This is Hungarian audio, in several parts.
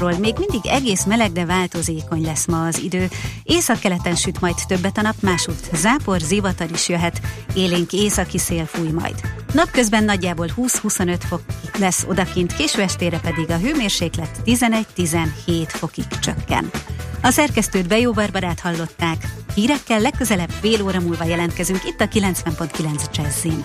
időjárásról. Még mindig egész meleg, de változékony lesz ma az idő. Északkeleten süt majd többet a nap, másút zápor, zivatar is jöhet, élénk északi szél fúj majd. Napközben nagyjából 20-25 fok lesz odakint, késő estére pedig a hőmérséklet 11-17 fokig csökken. A szerkesztőt Bejó Barbarát hallották. Hírekkel legközelebb fél óra múlva jelentkezünk itt a 90.9 Jazzin.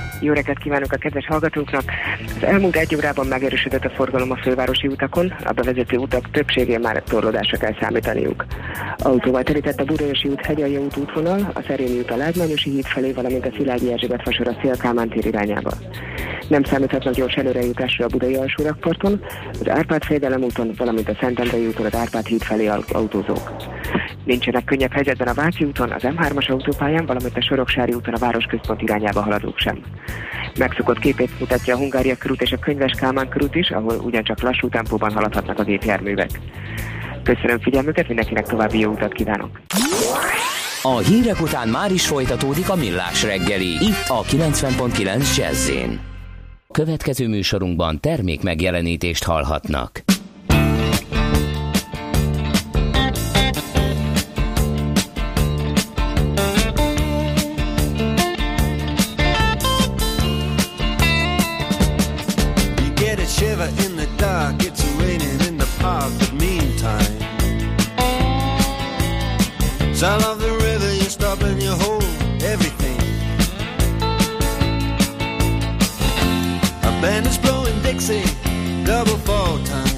Jó reggelt kívánok a kedves hallgatóknak! Az elmúlt egy órában megerősödött a forgalom a fővárosi utakon, a bevezető utak többségén már torlódásra kell számítaniuk. Autóval terített a Budaörsi út Hegyalja út útvonal, a Szerémi út a Lágmányosi híd felé, valamint a Szilágyi Erzsébet fasor a Szélkámán tér irányába. Nem számíthatnak gyors előrejutásra a Budai alsórakparton, az Árpád Fédelem úton, valamint a Szentendrei úton az Árpád híd felé autózók. Nincsenek könnyebb helyzetben a Váci úton, az M3-as autópályán, valamint a Soroksári úton a városközpont irányába haladók sem. Megszokott képét mutatja a Hungária körút és a Könyves Kálmán körút is, ahol ugyancsak lassú tempóban haladhatnak a gépjárművek. Köszönöm figyelmüket, mindenkinek további jó utat kívánok! A hírek után már is folytatódik a millás reggeli, itt a 90.9 jazz Következő műsorunkban termék megjelenítést hallhatnak. Sound of the river, you stop and you hold everything. A band is blowing Dixie, double fall time.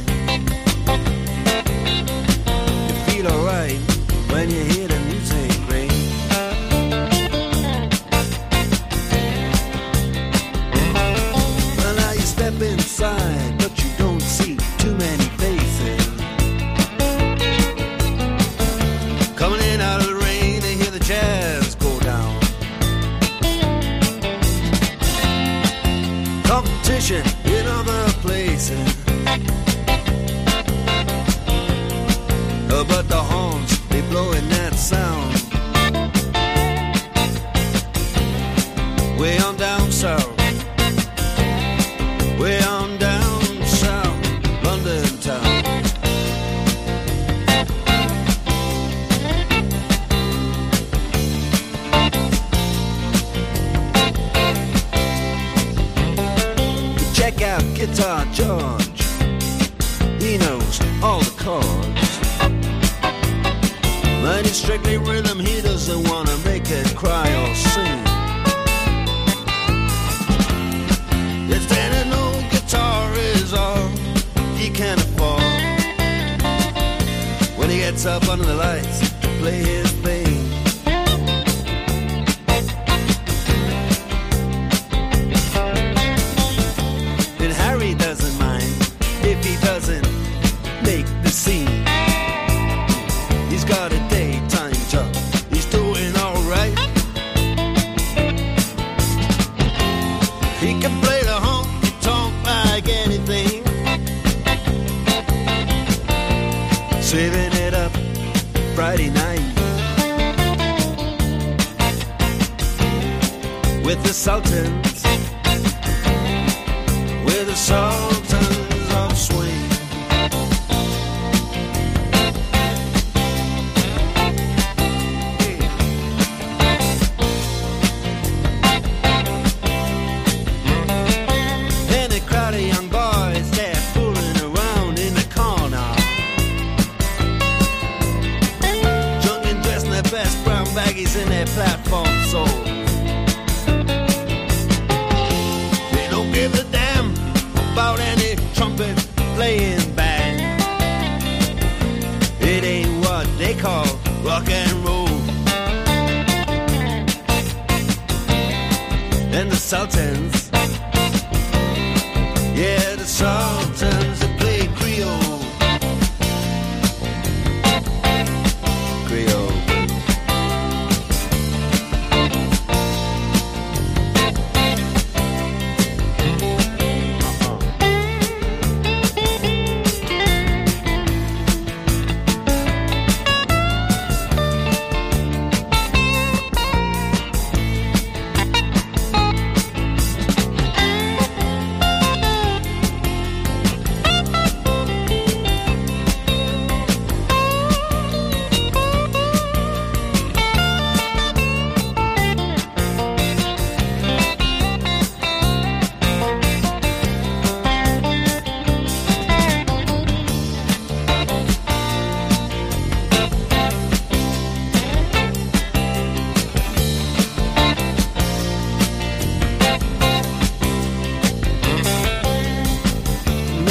With the Sultans. With the sultans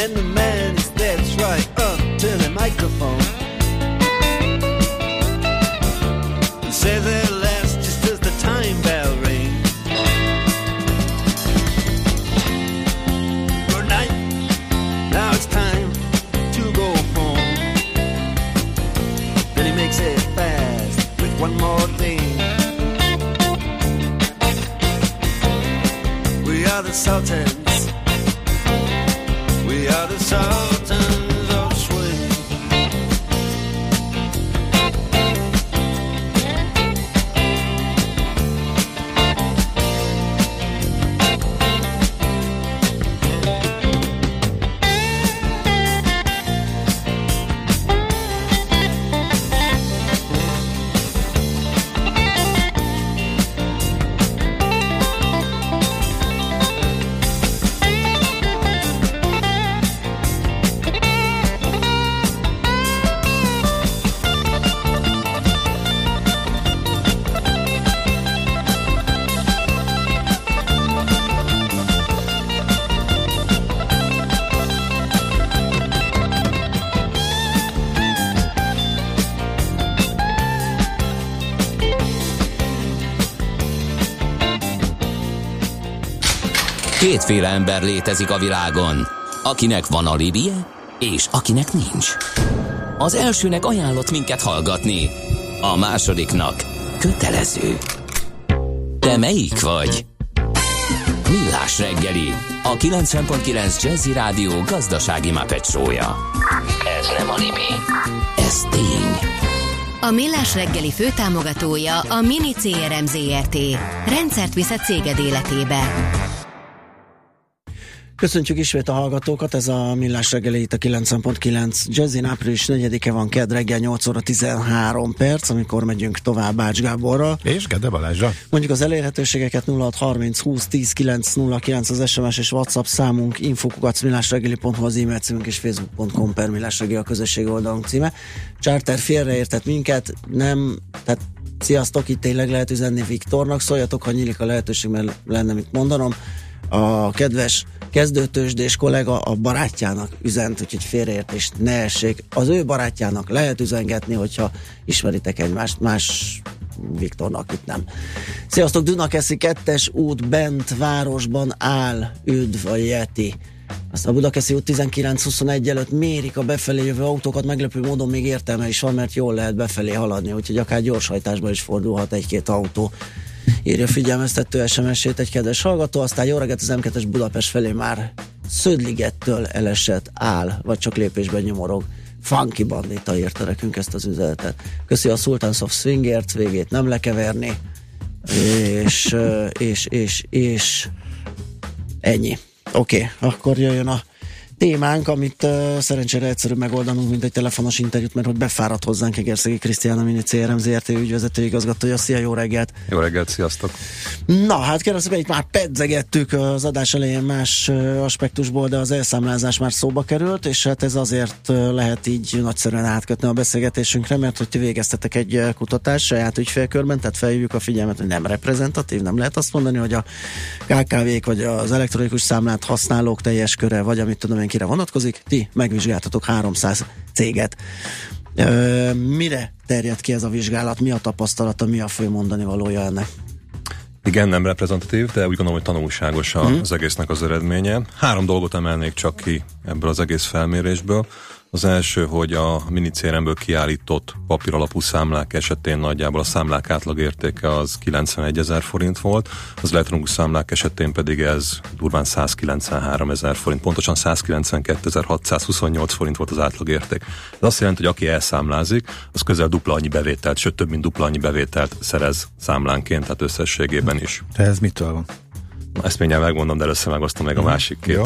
and the man is that's right. Kétféle ember létezik a világon, akinek van alibije, és akinek nincs. Az elsőnek ajánlott minket hallgatni, a másodiknak kötelező. Te melyik vagy? Millás reggeli, a 90.9 Jazzy Rádió gazdasági mapetsója. Ez nem alibi, ez tény. A Millás reggeli főtámogatója a Mini CRM Zrt. Rendszert visz a céged életébe. Köszöntjük ismét a hallgatókat, ez a Millás reggeli itt a 9.9 Jazzin április 4-e van, kedd reggel 8 óra 13 perc, amikor megyünk tovább Bács Gáborral. És Gede Balázsa. Mondjuk az elérhetőségeket 0630 20 10 909 az SMS és WhatsApp számunk, infokukacmillásreggeli.hu az e-mail címünk és facebook.com per millásreggeli a közösségi oldalunk címe. Charter félreértett minket, nem, tehát sziasztok, itt tényleg lehet üzenni Viktornak, szóljatok, ha nyílik a lehetőség, mert lenne mit mondanom. A kedves kezdőtősdés kollega a barátjának üzent, úgyhogy félreértést ne essék. Az ő barátjának lehet üzengetni, hogyha ismeritek egymást, más Viktornak itt nem. Sziasztok, Dunakeszi kettes út bent városban áll, üdv a Yeti. Azt a Budakeszi út 19-21 előtt mérik a befelé jövő autókat, meglepő módon még értelme is van, mert jól lehet befelé haladni, úgyhogy akár gyorshajtásban is fordulhat egy-két autó írja figyelmeztető SMS-ét egy kedves hallgató, aztán jó reggelt az M2-es Budapest felé már Szödligettől elesett áll, vagy csak lépésben nyomorog. Funky bandita írta nekünk ezt az üzenetet. Köszi a Sultans of Swingert, végét nem lekeverni, és, és, és, és ennyi. Oké, okay, akkor jöjjön a témánk, amit uh, szerencsére egyszerűbb megoldanunk, mint egy telefonos interjút, mert hogy befáradt hozzánk Egerszegi Krisztián, a Mini CRM ZRT ügyvezető igazgatója. Szia, jó reggelt! Jó reggelt, sziasztok! Na, hát kérdezzük, hogy már pedzegettük az adás elején más aspektusból, de az elszámlázás már szóba került, és hát ez azért lehet így nagyszerűen átkötni a beszélgetésünkre, mert hogy ti végeztetek egy kutatást saját ügyfélkörben, tehát felhívjuk a figyelmet, hogy nem reprezentatív, nem lehet azt mondani, hogy a KKV-k vagy az elektronikus számlát használók teljes köre, vagy amit tudom én kire vonatkozik, ti megvizsgáltatok 300 céget. Ö, mire terjed ki ez a vizsgálat, mi a tapasztalata, mi a fő mondani valója ennek? Igen, nem reprezentatív, de úgy gondolom, hogy tanulságos Mhm. az egésznek az eredménye. Három dolgot emelnék csak ki ebből az egész felmérésből. Az első, hogy a minicéremből kiállított papíralapú számlák esetén nagyjából a számlák átlagértéke az 91 ezer forint volt, az elektronikus számlák esetén pedig ez durván 193 ezer forint, pontosan 192.628 forint volt az átlagérték. Ez azt jelenti, hogy aki elszámlázik, az közel dupla annyi bevételt, sőt több mint dupla annyi bevételt szerez számlánként, tehát összességében is. De ez mitől van? Ezt mindjárt megmondom, de először megosztom meg a másik két Jó.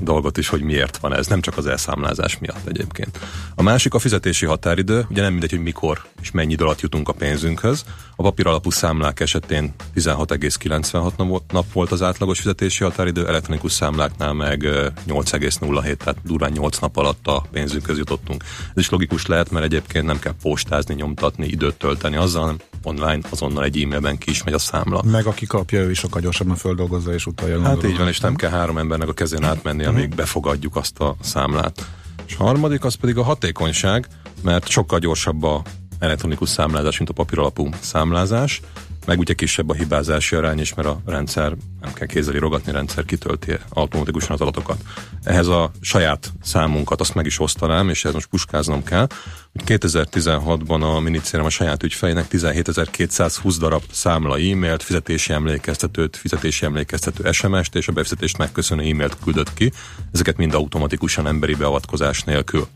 dolgot is, hogy miért van ez. Nem csak az elszámlázás miatt egyébként. A másik a fizetési határidő. Ugye nem mindegy, hogy mikor és mennyi idő alatt jutunk a pénzünkhöz. A papír alapú számlák esetén 16,96 nap- volt az átlagos fizetési határidő, elektronikus számláknál meg ö, 8,07, tehát durván 8 nap alatt a pénzünkhöz jutottunk. Ez is logikus lehet, mert egyébként nem kell postázni, nyomtatni, időt tölteni azzal, hanem online azonnal egy e-mailben ki is megy a számla. Meg aki kapja, ő is sokkal gyorsabban földolgozza és utalja. Hát gondolom. így van, és nem kell három embernek a kezén átmenni, amíg befogadjuk azt a számlát. És harmadik az pedig a hatékonyság, mert sokkal gyorsabb a elektronikus számlázás, mint a papíralapú számlázás, meg ugye kisebb a hibázási arány is, mert a rendszer nem kell kézzel rogatni, a rendszer kitölti automatikusan az adatokat. Ehhez a saját számunkat azt meg is osztanám, és ez most puskáznom kell, hogy 2016-ban a minicérem a saját ügyfejnek 17.220 darab számla e-mailt, fizetési emlékeztetőt, fizetési emlékeztető SMS-t és a befizetést megköszönő e-mailt küldött ki. Ezeket mind automatikusan emberi beavatkozás nélkül.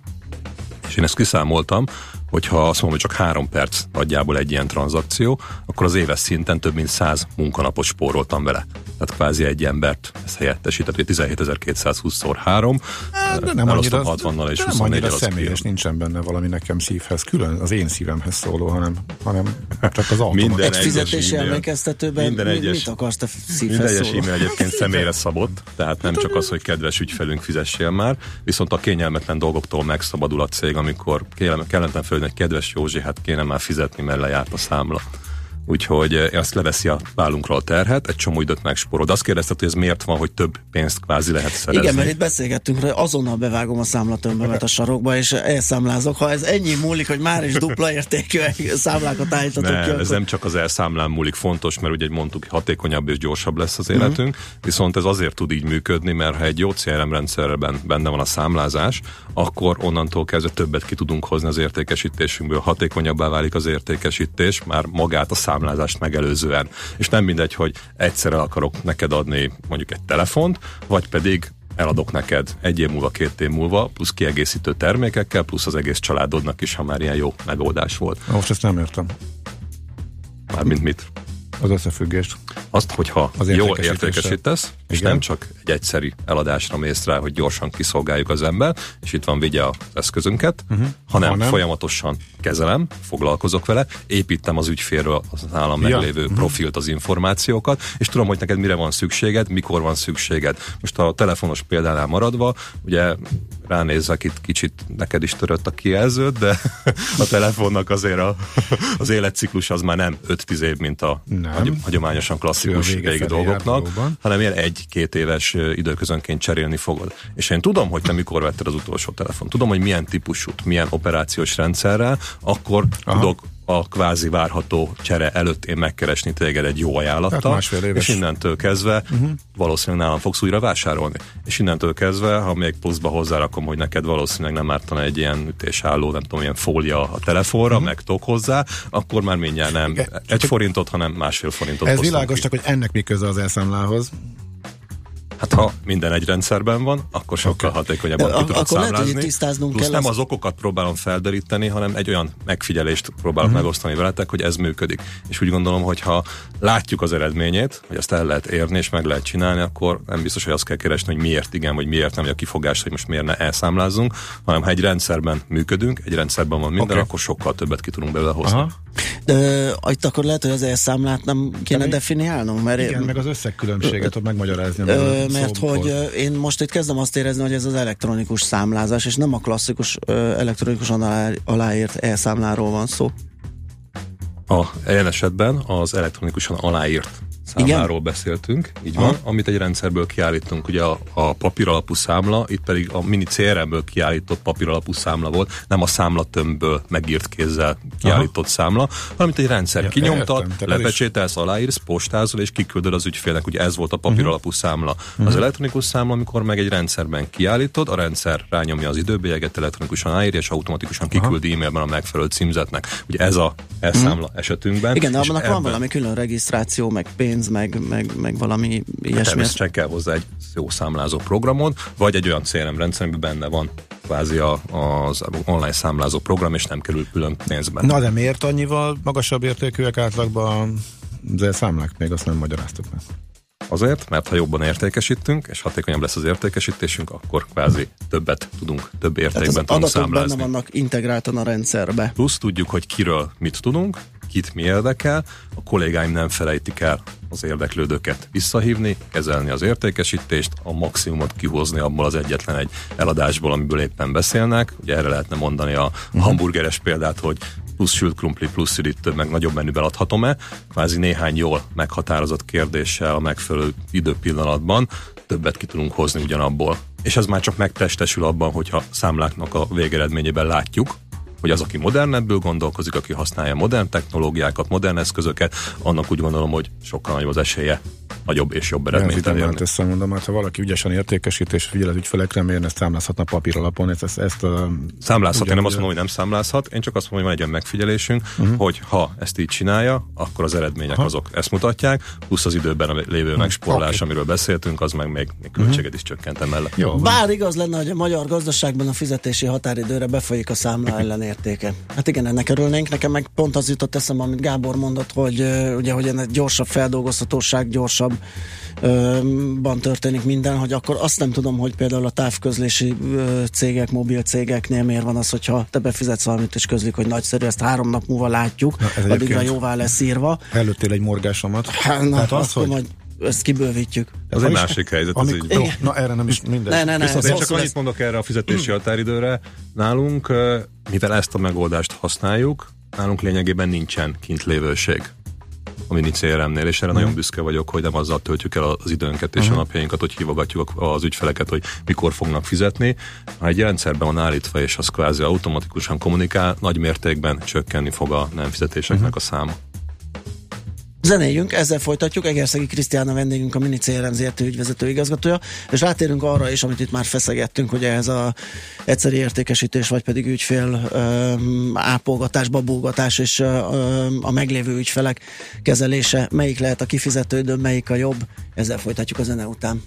És én ezt kiszámoltam, hogyha azt mondom, hogy csak három perc nagyjából egy ilyen tranzakció, akkor az éves szinten több mint 100 munkanapot spóroltam vele. Tehát kvázi egy embert ez helyettesített, hogy 17.220-szor 3, de nem annyira, 60-nal és de nem 24 annyira személyes, nincsen benne valami nekem szívhez külön, az én szívemhez szóló, hanem, hanem csak az automat. Minden Egy egyes fizetési emlékeztetőben Minden mi- egyes- mit akarsz te Minden szívhez egyes szóló? e-mail egyébként személyre szabott, tehát nem csak az, hogy kedves ügyfelünk fizessél már, viszont a kényelmetlen dolgoktól megszabadul a cég, amikor kellemetlen földön egy kedves Józsi, hát kéne már fizetni, mert lejárt a számla. Úgyhogy eh, azt leveszi a vállunkról a terhet, egy csomó időt megspórol. De azt kérdezted, hogy ez miért van, hogy több pénzt kvázi lehet szerezni. Igen, mert itt beszélgettünk, hogy azonnal bevágom a számlatömbemet a sarokba, és elszámlázok. Ha ez ennyi múlik, hogy már is dupla értékű számlákat állítatok ki, Nem, akkor... ez nem csak az elszámlán múlik fontos, mert ugye mondtuk, hatékonyabb és gyorsabb lesz az életünk, uh-huh. viszont ez azért tud így működni, mert ha egy jó CRM rendszerben benne van a számlázás, akkor onnantól kezdve többet ki tudunk hozni az értékesítésünkből, hatékonyabbá válik az értékesítés, már magát a számlázást megelőzően. És nem mindegy, hogy egyszer el akarok neked adni mondjuk egy telefont, vagy pedig eladok neked egy év múlva, két év múlva, plusz kiegészítő termékekkel, plusz az egész családodnak is, ha már ilyen jó megoldás volt. Most ezt nem értem, Mármint mit? az összefüggést. Azt, hogyha Az jól értékesítesz, és nem csak egy egyszerű eladásra mész rá, hogy gyorsan kiszolgáljuk az ember, és itt van vigye az eszközünket, uh-huh. hanem, Hanem? folyamatosan kezelem, foglalkozok vele, építem az ügyfélről az állam Ja. meglévő uh-huh. profilt, az információkat, és tudom, hogy neked mire van szükséged, mikor van szükséged. Most a telefonos példánál maradva, ugye ránézek itt kicsit, neked is törött a kijelződ, de a telefonnak azért a, az életciklus az már nem 5-10 év, mint a Nem. hagy, hagyományosan klasszikus régi dolgoknak, hanem ilyen egy-két éves időközönként cserélni fogod. És én tudom, hogy te mikor vetted az utolsó telefon. Tudom, hogy milyen típusút, milyen operációs rendszerrel, akkor Aha. tudok a kvázi várható csere előtt én megkeresni téged egy jó Tehát ajánlattal, és innentől kezdve uh-huh. valószínűleg nálam fogsz újra vásárolni. És innentől kezdve, ha még pluszba hozzárakom, hogy neked valószínűleg nem ártana egy ilyen ütésálló, nem tudom, ilyen fólia a telefonra, uh-huh. meg tok hozzá, akkor már mindjárt nem Igen, egy forintot, hanem másfél forintot Ez világos, ki. csak hogy ennek mi köze az elszámlához. Hát ha minden egy rendszerben van, akkor sokkal okay. hatékonyabban De ki tudod akkor lehet, hogy számlázni. tisztáznunk Plusz kell nem az- az okokat próbálom felderíteni, hanem egy olyan megfigyelést próbálok uh-huh. megosztani veletek, hogy ez működik. És úgy gondolom, hogy ha látjuk az eredményét, hogy ezt el lehet érni és meg lehet csinálni, akkor nem biztos, hogy azt kell keresni, hogy miért igen, vagy miért nem, vagy a kifogás, hogy most miért ne elszámlázzunk, hanem ha egy rendszerben működünk, egy rendszerben van minden, okay. akkor sokkal többet ki tudunk belőle hozni. Aha. De, itt akkor lehet, hogy az elszámlát nem kéne mi- definiálnunk, mert Igen, meg az összegkülönbséget ott megmagyarázni. Ö, mert hogy én most itt kezdem azt érezni, hogy ez az elektronikus számlázás, és nem a klasszikus elektronikusan alá, aláírt elszámláról van szó. A ilyen esetben az elektronikusan aláírt számláról beszéltünk, így van, Aha. amit egy rendszerből kiállítunk, ugye a, a papíralapú számla, itt pedig a mini CRM-ből kiállított papíralapú számla volt, nem a számlatömbből megírt kézzel kiállított számla, hanem egy rendszer Ja, kinyomtat, értem, lepecsételsz, aláírsz, postázol és kiküldöd az ügyfélnek, ugye ez volt a papíralapú számla. Az elektronikus számla, amikor meg egy rendszerben kiállítod, a rendszer rányomja az időbélyeget, elektronikusan aláírja, és automatikusan kiküldi e-mailben a megfelelő címzetnek. Ugye ez a elszámla esetünkben. Igen, de annak van valami külön regisztráció, meg pénz, meg, meg, meg valami ilyesmi. Természetesen kell hozzá egy jó számlázó programod, vagy egy olyan CRM rendszer, amiben benne van kvázi a, az online számlázó program, és nem kerül külön pénzben. Na de miért annyival magasabb értékűek átlagban az elszámlák? Még azt nem magyaráztuk meg. Azért, mert ha jobban értékesítünk, és hatékonyabb lesz az értékesítésünk, akkor kvázi többet tudunk, több Tehát az értékben tudunk adatok benne számlázni. vannak integráltan a rendszerbe. Plusz tudjuk, hogy kiről mit tudunk, kit mi érdekel, a kollégáim nem felejtik el az érdeklődőket visszahívni, kezelni az értékesítést, a maximumot kihozni abból az egyetlen egy eladásból, amiből éppen beszélnek. Ugye erre lehetne mondani a hamburgeres példát, hogy plusz sült krumpli, plusz üdítő, meg nagyobb menüben adhatom-e. Kvázi néhány jól meghatározott kérdéssel a megfelelő időpillanatban többet ki tudunk hozni ugyanabból. És ez már csak megtestesül abban, hogyha számláknak a végeredményében látjuk, hogy az, aki modernebből gondolkozik, aki használja modern technológiákat, modern eszközöket, annak úgy gondolom, hogy sokkal nagyobb az esélye nagyobb és jobb eredményt elérni. Ezt mondom, hát ha valaki ügyesen értékesít és figyel az ügyfelekre, miért ezt számlázhatna papír alapon? Ezt, ezt, ezt a, számlázhat, én nem azt mondom, hogy nem számlázhat, én csak azt mondom, hogy van egy olyan megfigyelésünk, uh-huh. hogy ha ezt így csinálja, akkor az eredmények ha. azok ezt mutatják, plusz az időben a lévő uh-huh. megspórolás, okay. amiről beszéltünk, az meg még, még költséget uh-huh. is csökkent emellett. Jó, Bár igaz lenne, hogy a magyar gazdaságban a fizetési határidőre befolyik a számla ellenértéke. Hát igen, ennek örülnénk. Nekem meg pont az jutott eszembe, amit Gábor mondott, hogy uh, ugye, hogy ennek gyorsabb feldolgozhatóság, gyorsabb ban történik minden, hogy akkor azt nem tudom, hogy például a távközlési cégek, mobil cégeknél miért van az, hogyha te befizetsz valamit és közlik, hogy nagyszerű, ezt három nap múlva látjuk, na, addigra jóvá lesz írva. Előttél egy morgásomat. Hát, na, az, hogy... majd ezt kibővítjük. Ez egy másik helyzet. Az így. Jó, na erre nem is minden. Ne, ne, ne, Viszont én csak annyit mondok erre a fizetési határidőre. Nálunk, mivel ezt a megoldást használjuk, nálunk lényegében nincsen kint lévőség a mini CRM-nél, és erre mm. nagyon büszke vagyok, hogy nem azzal töltjük el az időnket és mm. a napjainkat, hogy hívogatjuk az ügyfeleket, hogy mikor fognak fizetni. Ha egy rendszerben van állítva, és az kvázi automatikusan kommunikál, nagy mértékben csökkenni fog a nem fizetéseknek mm. a száma. Zenéljünk, ezzel folytatjuk. Egerszegi Krisztián vendégünk, a Mini CRM ZRT ügyvezető igazgatója, és rátérünk arra is, amit itt már feszegettünk, hogy ez a egyszeri értékesítés, vagy pedig ügyfél um, ápolgatás, babulgatás és a meglévő ügyfelek kezelése, melyik lehet a kifizetődő, melyik a jobb. Ezzel folytatjuk a zene után.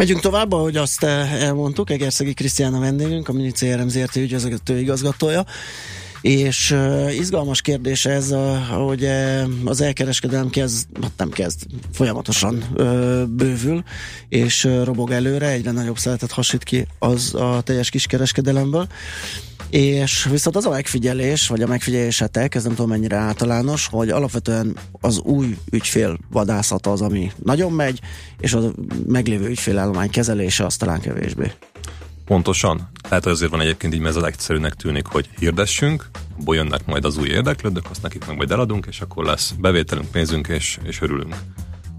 Megyünk tovább, ahogy azt eh, elmondtuk, Egerszegi Krisztián a vendégünk, a Mini CRM ZRT ügyvezető igazgatója. És uh, izgalmas kérdés ez, uh, hogy uh, az elkereskedelem kezd, hát nem kezd, folyamatosan uh, bővül, és uh, robog előre, egyre nagyobb szeretet hasít ki az a teljes kiskereskedelemből. És viszont az a megfigyelés, vagy a megfigyelésetek, ez nem tudom mennyire általános, hogy alapvetően az új ügyfél vadászata az, ami nagyon megy, és a meglévő ügyfélállomány kezelése az talán kevésbé. Pontosan. Tehát azért van egyébként így, mert ez a legegyszerűnek tűnik, hogy hirdessünk, abból majd az új érdeklődők, azt nekik meg majd eladunk, és akkor lesz bevételünk, pénzünk, és, és örülünk.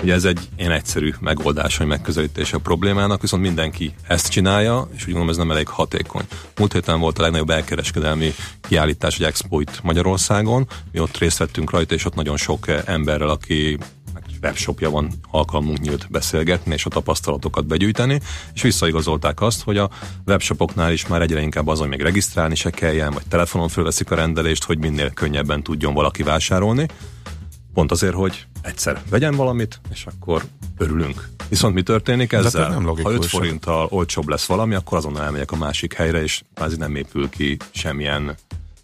Ugye ez egy ilyen egyszerű megoldás, hogy megközelítés a problémának, viszont mindenki ezt csinálja, és úgy gondolom ez nem elég hatékony. Múlt héten volt a legnagyobb elkereskedelmi kiállítás, vagy expo Magyarországon, mi ott részt vettünk rajta, és ott nagyon sok emberrel, aki webshopja van, alkalmunk nyílt beszélgetni és a tapasztalatokat begyűjteni, és visszaigazolták azt, hogy a webshopoknál is már egyre inkább azon még regisztrálni se kelljen, vagy telefonon fölveszik a rendelést, hogy minél könnyebben tudjon valaki vásárolni. Pont azért, hogy egyszer vegyen valamit, és akkor örülünk. Viszont mi történik ez ezzel? nem ha 5 forinttal olcsóbb lesz valami, akkor azonnal elmegyek a másik helyre, és kvázi nem épül ki semmilyen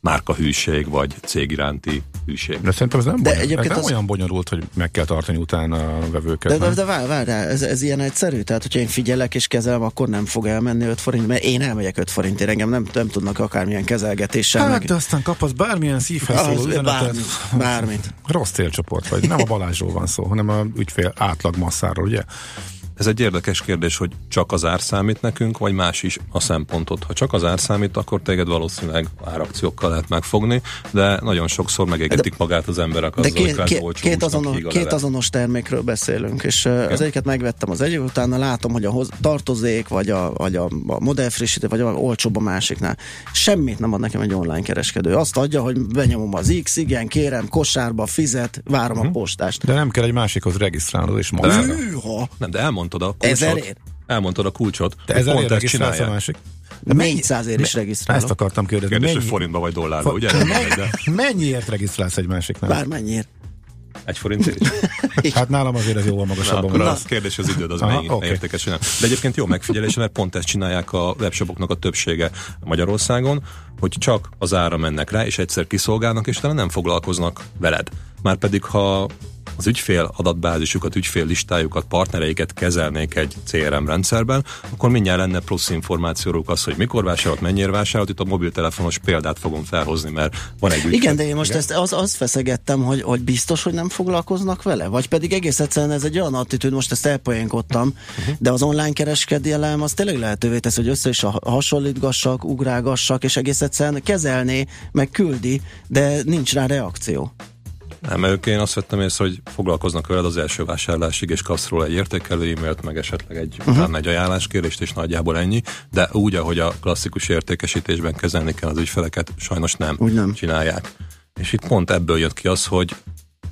márkahűség, vagy cég iránti hűség. De szerintem ez nem, De bonyolult. egyébként ez nem az- olyan bonyolult, hogy meg kell tartani utána a vevőket. De, de, nem? de várj, várj, ez, ez ilyen egyszerű? Tehát, hogyha én figyelek és kezelem, akkor nem fog elmenni 5 forint, mert én elmegyek 5 forintért, engem nem, nem tudnak akármilyen kezelgetéssel. Hát, meg... de aztán kapsz bármilyen szívhez szóló üzenetet. bármit, bármit. Rossz célcsoport vagy. Nem a Balázsról van szó, hanem a ügyfél átlag masszáról, ugye? Ez egy érdekes kérdés, hogy csak az ár számít nekünk, vagy más is a szempontot. Ha csak az ár számít, akkor téged valószínűleg árakciókkal lehet megfogni, de nagyon sokszor megégetik magát az emberek De azzal, hogy két, kvázi két, olcsó két, azonos, két azonos termékről beszélünk, és uh, az egyiket megvettem az egyik, utána látom, hogy a hoz, tartozék, vagy a, vagy a, a modellfrissítő, vagy a olcsóbb a másiknál. Semmit nem ad nekem egy online kereskedő. Azt adja, hogy benyomom az X, igen, kérem, kosárba, fizet, várom Mhm. a postást. De nem kell egy másikhoz regisztrálnod és De- mondani. Nem, de elmondtad a kulcsot. Ezerért? Elmondtad a kulcsot. Te hogy ezzel pont ezt regisztrálsz a másik? De 400 ér is regisztrálok. Ezt akartam kérdezni. Kérdés, hogy Mennyi, forintba vagy dollárba, ugye? Fa- Nem, de mennyiért regisztrálsz egy másiknál? Bármennyiért. egy forintért. Hát nálam azért ez jóval Na, magasabban akkor van. az kérdés az időd, az Aha, mennyi oké. értékes, nem. De egyébként jó megfigyelés, mert pont ezt csinálják a webshopoknak a többsége Magyarországon, hogy csak az ára mennek rá, és egyszer kiszolgálnak, és talán nem foglalkoznak veled. Márpedig, ha az ügyfél adatbázisukat, ügyfél listájukat, partnereiket kezelnék egy CRM rendszerben, akkor mindjárt lenne plusz információról az, hogy mikor vásárolt, mennyire vásárolt. Itt a mobiltelefonos példát fogom felhozni, mert van egy ügyfél. Igen, de én most ezt az, azt feszegettem, hogy, hogy biztos, hogy nem foglalkoznak vele? Vagy pedig egész egyszerűen ez egy olyan attitűd, most ezt elpoénkodtam, uh-huh. de az online kereskedelem az tényleg lehetővé teszi, hogy össze is hasonlítgassak, ugrálgassak, és egész egyszerűen kezelné, meg küldi, de nincs rá reakció. Nem, ők én azt vettem észre, hogy foglalkoznak veled az első vásárlásig, és kapsz róla egy értékelő e-mailt, meg esetleg egy, uh-huh. utána egy ajánláskérést, és nagyjából ennyi, de úgy, ahogy a klasszikus értékesítésben kezelni kell az ügyfeleket, sajnos nem, Úgy nem. csinálják. És itt pont ebből jött ki az, hogy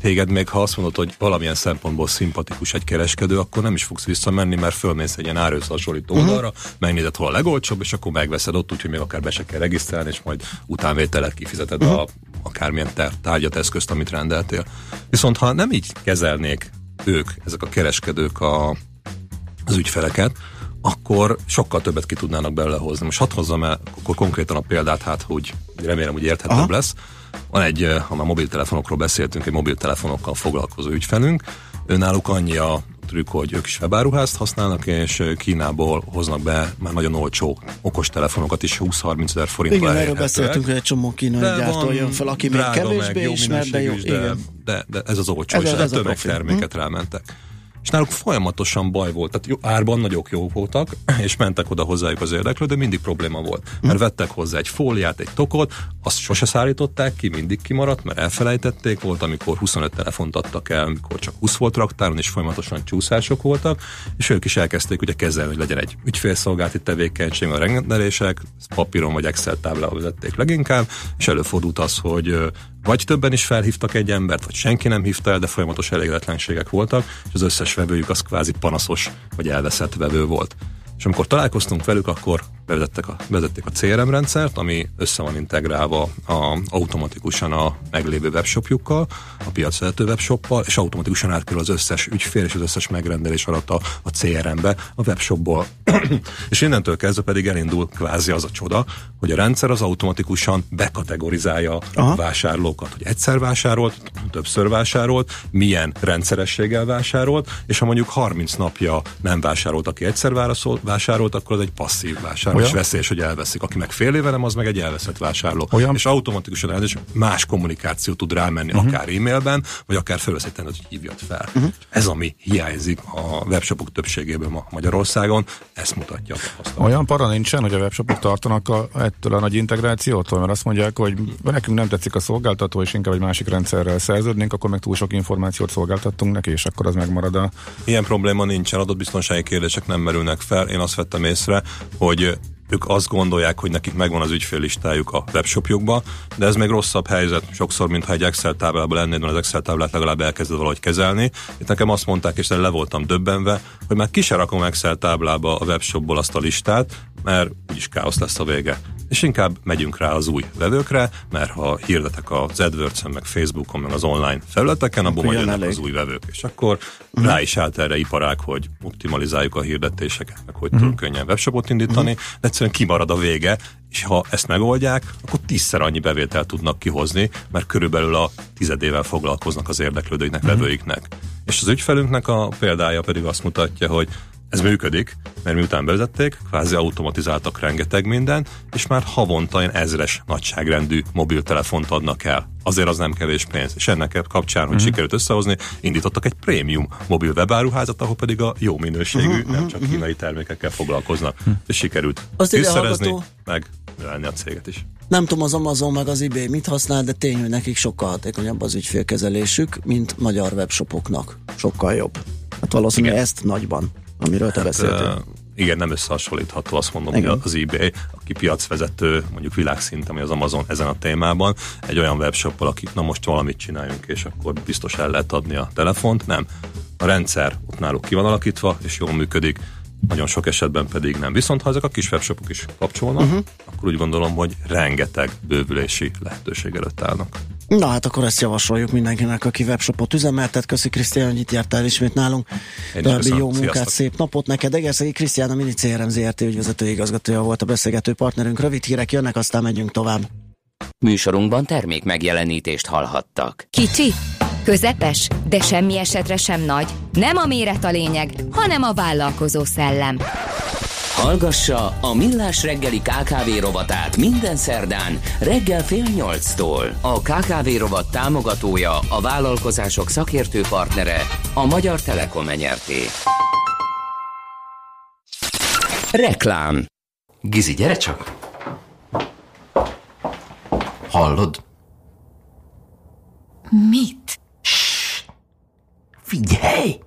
téged még ha azt mondod, hogy valamilyen szempontból szimpatikus egy kereskedő, akkor nem is fogsz visszamenni, mert fölmész egy ilyen árőszhasonlító uh-huh. oldalra, megnézed hol a legolcsóbb, és akkor megveszed ott, úgyhogy még akár be se kell regisztrálni, és majd utánvételet kifizeted uh-huh. a akármilyen ter- tárgyat, eszközt, amit rendeltél. Viszont ha nem így kezelnék ők, ezek a kereskedők a, az ügyfeleket, akkor sokkal többet ki tudnának belőle hozni. Most hadd hozzam el akkor konkrétan a példát, hát hogy remélem, hogy érthetőbb Aha. lesz. Van egy, eh, ha már mobiltelefonokról beszéltünk, egy mobiltelefonokkal foglalkozó ügyfelünk. Önálluk annyi a trükk, hogy ők is webáruházt használnak, és eh, Kínából hoznak be már nagyon olcsó okos telefonokat is, 20-30 ezer forintba Igen, erről beszéltünk, hogy egy csomó kínai De gyártó jön fel, aki még kevésbé jó ismer, de jó. is, de, de, de ez az olcsó, Ez és ez a tömegterméket rámentek. És náluk folyamatosan baj volt, tehát jó, árban nagyok jó voltak, és mentek oda hozzájuk az érdeklő, de mindig probléma volt. Mert vettek hozzá egy fóliát, egy tokot, azt sose szállították ki, mindig kimaradt, mert elfelejtették, volt, amikor 25 telefont adtak el, amikor csak 20 volt raktáron, és folyamatosan csúszások voltak, és ők is elkezdték ugye kezelni, hogy legyen egy ügyfélszolgálati tevékenység, a rendelések, papíron vagy Excel táblával vezették leginkább, és előfordult az, hogy vagy többen is felhívtak egy embert, vagy senki nem hívta el, de folyamatos elégedetlenségek voltak, és az összes vevőjük az kvázi panaszos, vagy elveszett vevő volt. És amikor találkoztunk velük, akkor bevezettek a, bevezették a CRM rendszert, ami össze van integrálva a, automatikusan a meglévő webshopjukkal, a piacvezető webshoppal, és automatikusan átkerül az összes ügyfél és az összes megrendelés alatt a, a CRM-be, a webshopból. és innentől kezdve pedig elindul kvázi az a csoda, hogy a rendszer az automatikusan bekategorizálja Aha. a vásárlókat, hogy egyszer vásárolt, többször vásárolt, milyen rendszerességgel vásárolt, és ha mondjuk 30 napja nem vásárolt, aki egyszer vásárolt, akkor az egy passzív vásárló, és Olyan? veszélyes, hogy elveszik. Aki meg fél éve nem, az meg egy elveszett vásárló. Olyan? És automatikusan és más kommunikáció tud rámenni, uh-huh. akár e-mailben, vagy akár felvesz egy tendet, hogy hívjad fel. Uh-huh. Ez, ami hiányzik a webshopok többségében ma Magyarországon, ezt mutatja a tapasztalat. Olyan para nincsen, hogy a webshopok tartanak a, ettől a nagy integrációtól, mert azt mondják, hogy nekünk nem tetszik a szolgáltató, és inkább egy másik rendszerrel szerződnénk, akkor meg túl sok információt szolgáltattunk neki, és akkor az megmarad a... Ilyen probléma nincsen, adatbiztonsági kérdések nem merülnek fel. Én azt vettem észre, hogy ők azt gondolják, hogy nekik megvan az ügyféllistájuk a webshopjukba, de ez még rosszabb helyzet sokszor, mintha egy Excel táblában lennéd, mert az Excel táblát legalább elkezded valahogy kezelni. Itt nekem azt mondták, és le voltam döbbenve, hogy már ki se rakom Excel táblába a webshopból azt a listát, mert úgyis káosz lesz a vége. És inkább megyünk rá az új vevőkre, mert ha hirdetek az AdWords-en, meg Facebookon, meg az online felületeken, abból majd jönnek az új vevők, és akkor uh-huh. rá is állt erre iparág, hogy optimalizáljuk a hirdetéseket, meg hogy uh-huh. tudunk könnyen webshopot indítani, uh-huh. de egyszerűen kimarad a vége, és ha ezt megoldják, akkor tízszer annyi bevételt tudnak kihozni, mert körülbelül a tizedével foglalkoznak az érdeklődőiknek, uh-huh. vevőiknek. És az ügyfelünknek a példája pedig azt mutatja, hogy ez működik, mert miután bevezették, kvázi automatizáltak rengeteg minden, és már havonta ilyen ezres nagyságrendű mobiltelefont adnak el. Azért az nem kevés pénz. És ennek kapcsán, hogy uh-huh. sikerült összehozni, indítottak egy prémium mobil webáruházat, ahol pedig a jó minőségű, uh-huh, nem csak kínai termékekkel foglalkoznak. Uh-huh. És sikerült visszarezni, meg növelni a céget is. Nem tudom, az Amazon meg az eBay mit használ, de tény, hogy nekik sokkal hatékonyabb az ügyfélkezelésük, mint magyar webshopoknak. Sokkal jobb. Hát valószínűleg ezt nagyban amiről te hát, beszéltél. Uh, igen, nem összehasonlítható, azt mondom, igen. hogy az eBay, aki piacvezető, mondjuk világszinten, vagy az Amazon ezen a témában, egy olyan webshoppal, akik na most valamit csináljunk, és akkor biztos el lehet adni a telefont, nem. A rendszer ott náluk ki van alakítva, és jól működik, nagyon sok esetben pedig nem. Viszont ha ezek a kis webshopok is kapcsolnak, uh-huh. akkor úgy gondolom, hogy rengeteg bővülési lehetőség előtt állnak. Na hát akkor ezt javasoljuk mindenkinek, aki webshopot üzemeltet. Köszi Krisztián, hogy itt jártál ismét nálunk. További jó munkát, Sziasztok. szép napot neked. Egerszegi Krisztián, a Mini CRM ZRT ügyvezető igazgatója volt a beszélgető partnerünk. Rövid hírek jönnek, aztán megyünk tovább. Műsorunkban termék megjelenítést hallhattak. Kicsi, közepes, de semmi esetre sem nagy. Nem a méret a lényeg, hanem a vállalkozó szellem. Hallgassa a Millás reggeli KKV rovatát minden szerdán reggel fél nyolctól. A KKV rovat támogatója, a vállalkozások szakértő partnere, a Magyar Telekom enyerté. Reklám Gizi, gyere csak! Hallod? Mit? Figyelj!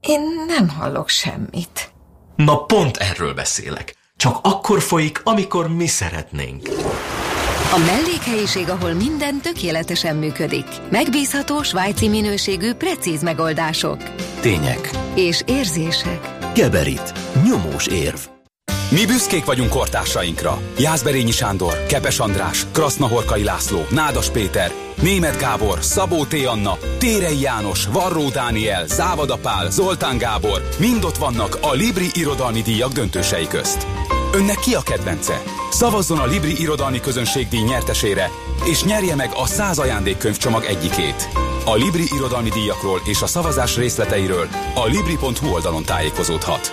Én nem hallok semmit. Na pont erről beszélek. Csak akkor folyik, amikor mi szeretnénk. A mellékhelyiség, ahol minden tökéletesen működik. Megbízható, svájci minőségű, precíz megoldások. Tények. És érzések. Geberit. Nyomós érv. Mi büszkék vagyunk kortársainkra. Jászberényi Sándor, Kepes András, Krasznahorkai László, Nádas Péter, Német Gábor, Szabó T. Anna, Térei János, Varró Dániel, Závada Pál, Zoltán Gábor mind ott vannak a Libri Irodalmi Díjak döntősei közt. Önnek ki a kedvence? Szavazzon a Libri Irodalmi Közönségdíj nyertesére, és nyerje meg a 100 ajándékkönyvcsomag egyikét. A Libri Irodalmi Díjakról és a szavazás részleteiről a Libri.hu oldalon tájékozódhat.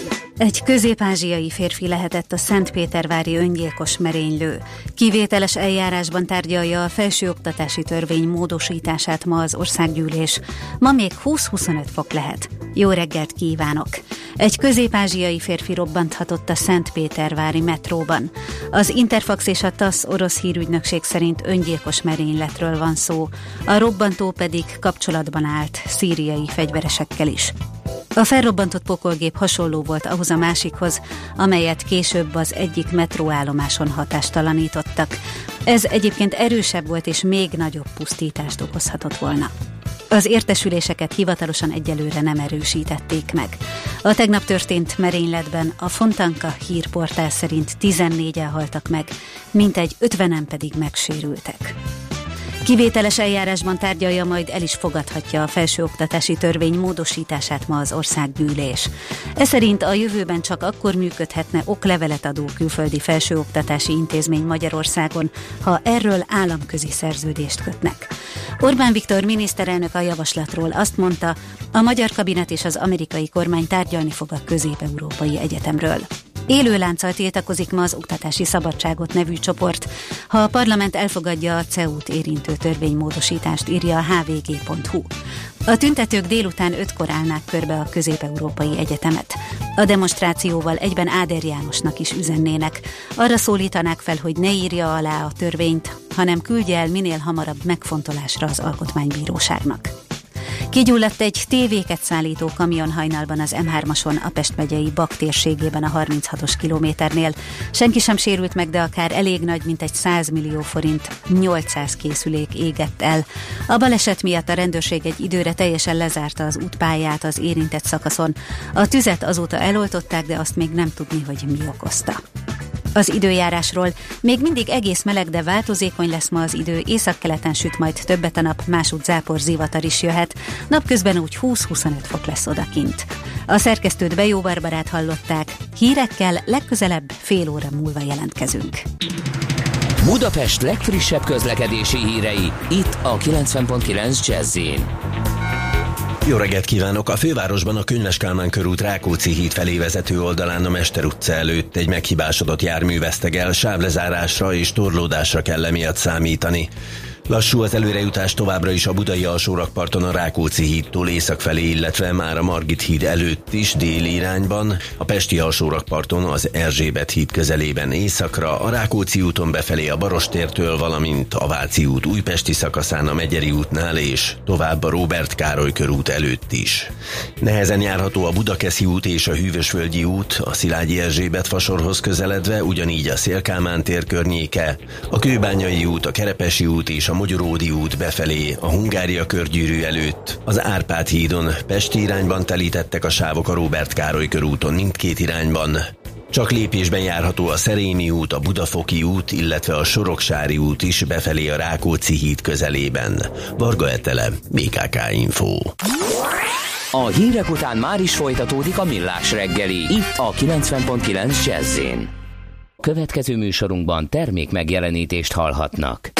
Egy közép-ázsiai férfi lehetett a Szentpétervári öngyilkos merénylő. Kivételes eljárásban tárgyalja a felsőoktatási törvény módosítását ma az országgyűlés. Ma még 20-25 fok lehet. Jó reggelt kívánok! Egy közép-ázsiai férfi robbanthatott a Szentpétervári metróban. Az Interfax és a TASZ orosz hírügynökség szerint öngyilkos merényletről van szó. A robbantó pedig kapcsolatban állt szíriai fegyveresekkel is. A felrobbantott pokolgép hasonló volt ahhoz a másikhoz, amelyet később az egyik metróállomáson hatástalanítottak. Ez egyébként erősebb volt és még nagyobb pusztítást okozhatott volna. Az értesüléseket hivatalosan egyelőre nem erősítették meg. A tegnap történt merényletben a Fontanka hírportál szerint 14-en haltak meg, mintegy 50-en pedig megsérültek. Kivételes eljárásban tárgyalja, majd el is fogadhatja a felsőoktatási törvény módosítását ma az országgyűlés. Ez szerint a jövőben csak akkor működhetne oklevelet adó külföldi felsőoktatási intézmény Magyarországon, ha erről államközi szerződést kötnek. Orbán Viktor miniszterelnök a javaslatról azt mondta, a magyar kabinet és az amerikai kormány tárgyalni fog a közép-európai egyetemről. Élő lánccal tiltakozik ma az Oktatási Szabadságot nevű csoport. Ha a parlament elfogadja a CEU-t érintő törvénymódosítást, írja a hvg.hu. A tüntetők délután ötkor állnák körbe a közép-európai egyetemet. A demonstrációval egyben Áder Jánosnak is üzennének. Arra szólítanák fel, hogy ne írja alá a törvényt, hanem küldje el minél hamarabb megfontolásra az alkotmánybíróságnak. Kigyulladt egy tévéket szállító kamion hajnalban az M3-ason a Pest megyei Bak térségében a 36-os kilométernél. Senki sem sérült meg, de akár elég nagy, mint egy 100 millió forint, 800 készülék égett el. A baleset miatt a rendőrség egy időre teljesen lezárta az útpályát az érintett szakaszon. A tüzet azóta eloltották, de azt még nem tudni, hogy mi okozta. Az időjárásról. Még mindig egész meleg, de változékony lesz ma az idő. Északkeleten süt majd többet a nap, másút zápor zivatar is jöhet. Napközben úgy 20-25 fok lesz odakint. A szerkesztőt Bejó Barbarát hallották. Hírekkel legközelebb fél óra múlva jelentkezünk. Budapest legfrissebb közlekedési hírei, itt a 90.9 jazz jó reggelt kívánok! A fővárosban a Könyves Kálmán körút Rákóczi híd felé vezető oldalán a Mester utca előtt egy meghibásodott jármű vesztegel, sávlezárásra és torlódásra kell emiatt számítani. Lassú az előrejutás továbbra is a budai alsórakparton a Rákóczi hídtól észak felé, illetve már a Margit híd előtt is déli irányban, a Pesti alsórakparton az Erzsébet híd közelében északra, a Rákóczi úton befelé a Barostértől, valamint a Váci út újpesti szakaszán a Megyeri útnál és tovább a Robert Károly körút előtt is. Nehezen járható a Budakeszi út és a Hűvösvölgyi út, a Szilágyi Erzsébet fasorhoz közeledve, ugyanígy a Szélkámán tér környéke, a Kőbányai út, a Kerepesi út és a Magyaródi út befelé, a Hungária körgyűrű előtt, az Árpád hídon Pesti irányban telítettek a sávok a Robert Károly körúton mindkét irányban, csak lépésben járható a Szerémi út, a Budafoki út, illetve a Soroksári út is befelé a Rákóczi híd közelében. Varga Etele, BKK Info. A hírek után már is folytatódik a millás reggeli, itt a 90.9 jazz Következő műsorunkban termék megjelenítést hallhatnak.